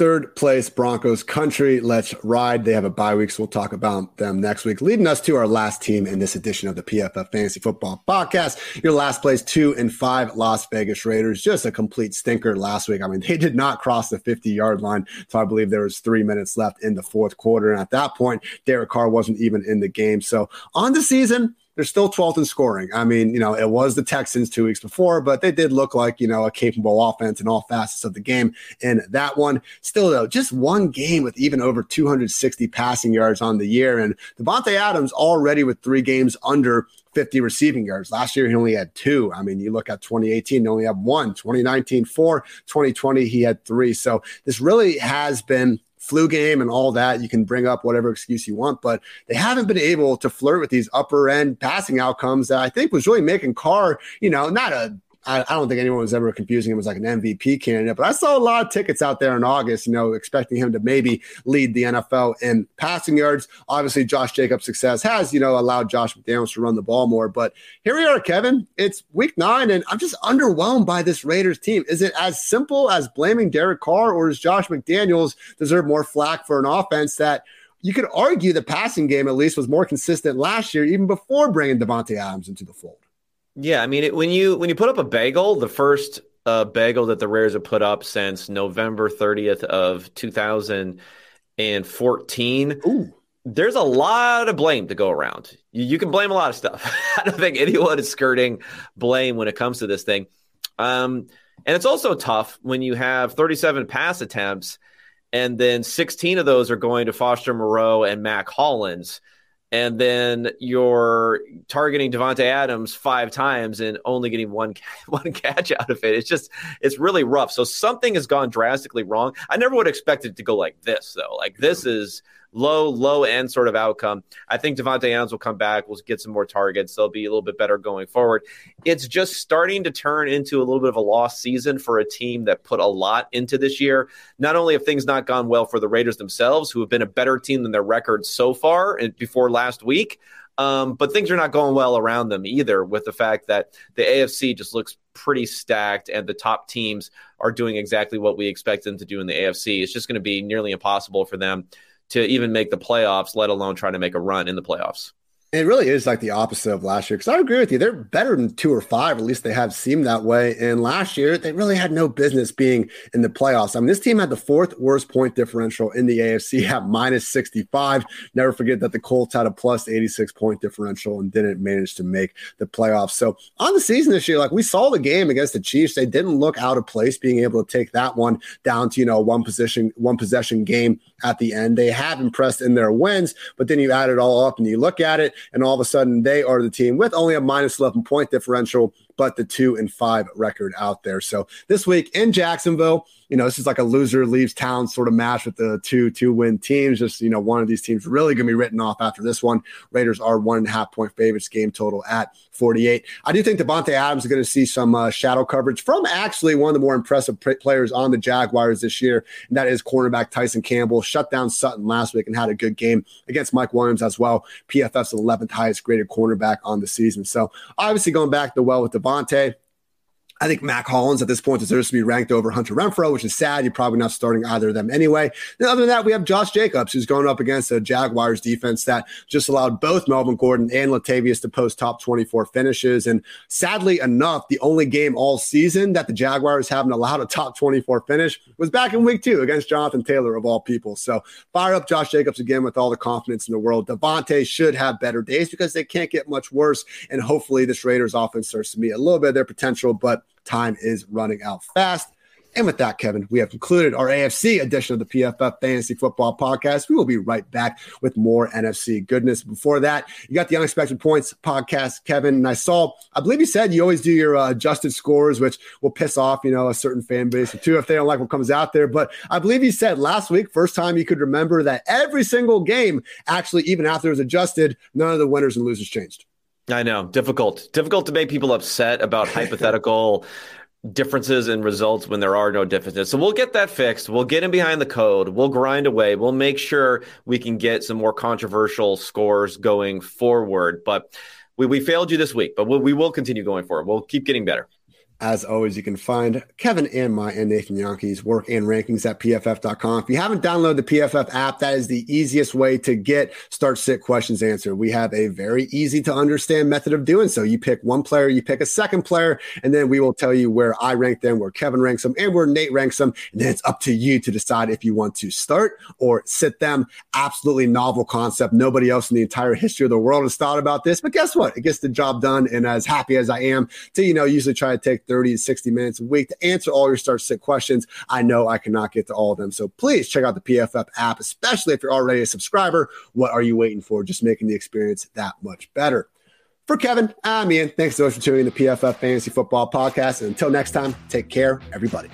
Third place Broncos country. Let's ride. They have a bye week, so we'll talk about them next week. Leading us to our last team in this edition of the PFF Fantasy Football Podcast. Your last place, two and five Las Vegas Raiders. Just a complete stinker last week. I mean, they did not cross the 50 yard line. So I believe there was three minutes left in the fourth quarter. And at that point, Derek Carr wasn't even in the game. So on the season, they're still 12th in scoring. I mean, you know, it was the Texans two weeks before, but they did look like, you know, a capable offense in all facets of the game in that one. Still, though, just one game with even over 260 passing yards on the year. And Davante Adams already with three games under 50 receiving yards. Last year, he only had two. I mean, you look at 2018, he only had one. 2019, four. 2020, he had three. So this really has been flu game and all that. You can bring up whatever excuse you want, but they haven't been able to flirt with these upper end passing outcomes that I think was really making Carr, you know, not a I, I, don't think anyone was ever confusing him as like an MVP candidate, but I saw a lot of tickets out there in August, you know, expecting him to maybe lead the NFL in passing yards. Obviously, Josh Jacobs' success has, you know, allowed Josh McDaniels to run the ball more. But here we are, Kevin. It's week nine, and I'm just underwhelmed by this Raiders team. Is it as simple as blaming Derek Carr, or does Josh McDaniels deserve more flack for an offense that you could argue the passing game at least was more consistent last year, even before bringing Davante Adams into the fold? Yeah, I mean, it, when you when you put up a bagel, the first uh, bagel that the Rares have put up since November 30th of 2014. Ooh. There's a lot of blame to go around. You, you can blame a lot of stuff. *laughs* I don't think anyone is skirting blame when it comes to this thing. Um, and it's also tough when you have 37 pass attempts and then 16 of those are going to Foster Moreau and Mack Hollins and then you're targeting Davante Adams five times and only getting one *laughs* one catch out of it. It's just it's really rough. So something has gone drastically wrong. I never would have expected it to go like this though. Like this is low, low end sort of outcome. I think Davante Adams will come back. We'll get some more targets. They'll be a little bit better going forward. It's just starting to turn into a little bit of a lost season for a team that put a lot into this year. Not only have things not gone well for the Raiders themselves, who have been a better team than their record so far and before last week, um, but things are not going well around them either, with the fact that the AFC just looks pretty stacked and the top teams are doing exactly what we expect them to do in the AFC. It's just going to be nearly impossible for them to even make the playoffs, let alone try to make a run in the playoffs. It really is like the opposite of last year because I agree with you. They're better than two or five, at least they have seemed that way. And last year, they really had no business being in the playoffs. I mean, this team had the fourth worst point differential in the AFC *laughs* at minus 65. Never forget that the Colts had a plus 86 point differential and didn't manage to make the playoffs. So on the season this year, like we saw the game against the Chiefs, they didn't look out of place being able to take that one down to, you know, one position, one possession game at the end. They have impressed in their wins, but then you add it all up and you look at it, and all of a sudden they are the team with only a minus 11 point differential but the two and five record out there. So this week in Jacksonville, you know, this is like a loser leaves town sort of match with the two two win teams. Just you know, one of these teams really going to be written off after this one. Raiders are one and a half point favorites, game total at 48. I do think Davante Adams is going to see some uh, shadow coverage from actually one of the more impressive players on the Jaguars this year, and that is cornerback Tyson Campbell. Shut down Sutton last week and had a good game against Mike Williams as well. PFF's 11th highest graded cornerback on the season. So obviously going back to well with Davante Devontae. I think Mack Hollins at this point deserves to be ranked over Hunter Renfrow, which is sad. You're probably not starting either of them anyway. And other than that, we have Josh Jacobs, who's going up against a Jaguars defense that just allowed both Melvin Gordon and Latavius to post top 24 finishes. And sadly enough, the only game all season that the Jaguars haven't allowed a top 24 finish was back in week two against Jonathan Taylor, of all people. So fire up Josh Jacobs again with all the confidence in the world. Davante should have better days because they can't get much worse. And hopefully, this Raiders offense starts to meet a little bit of their potential. But Time is running out fast. And with that, Kevin, we have concluded our AFC edition of the PFF Fantasy Football Podcast. We will be right back with more NFC goodness. Before that, you got the Unexpected Points podcast, Kevin. And I saw, I believe you said you always do your uh, adjusted scores, which will piss off, you know, a certain fan base or two if they don't like what comes out there. But I believe you said last week, first time you could remember that every single game, actually, even after it was adjusted, none of the winners and losers changed. I know, difficult, difficult to make people upset about *laughs* hypothetical differences in results when there are no differences. So we'll get that fixed. We'll get in behind the code. We'll grind away. We'll make sure we can get some more controversial scores going forward. But we, we failed you this week, but we'll, we will continue going forward. We'll keep getting better. As always, you can find Kevin and my and Nathan Jahnke's work and rankings at pff.com. If you haven't downloaded the PFF app, that is the easiest way to get start sit questions answered. We have a very easy to understand method of doing so. You pick one player, you pick a second player, and then we will tell you where I rank them, where Kevin ranks them, and where Nate ranks them. And then it's up to you to decide if you want to start or sit them. Absolutely novel concept. Nobody else in the entire history of the world has thought about this. But guess what? It gets the job done. And as happy as I am to, you know, usually try to take 30 to 60 minutes a week to answer all your start sit questions. I know I cannot get to all of them. So please check out the PFF app, especially if you're already a subscriber. What are you waiting for? Just making the experience that much better. For Kevin, I'm Ian. Thanks so much for tuning in the PFF Fantasy Football Podcast. And until next time, take care, everybody.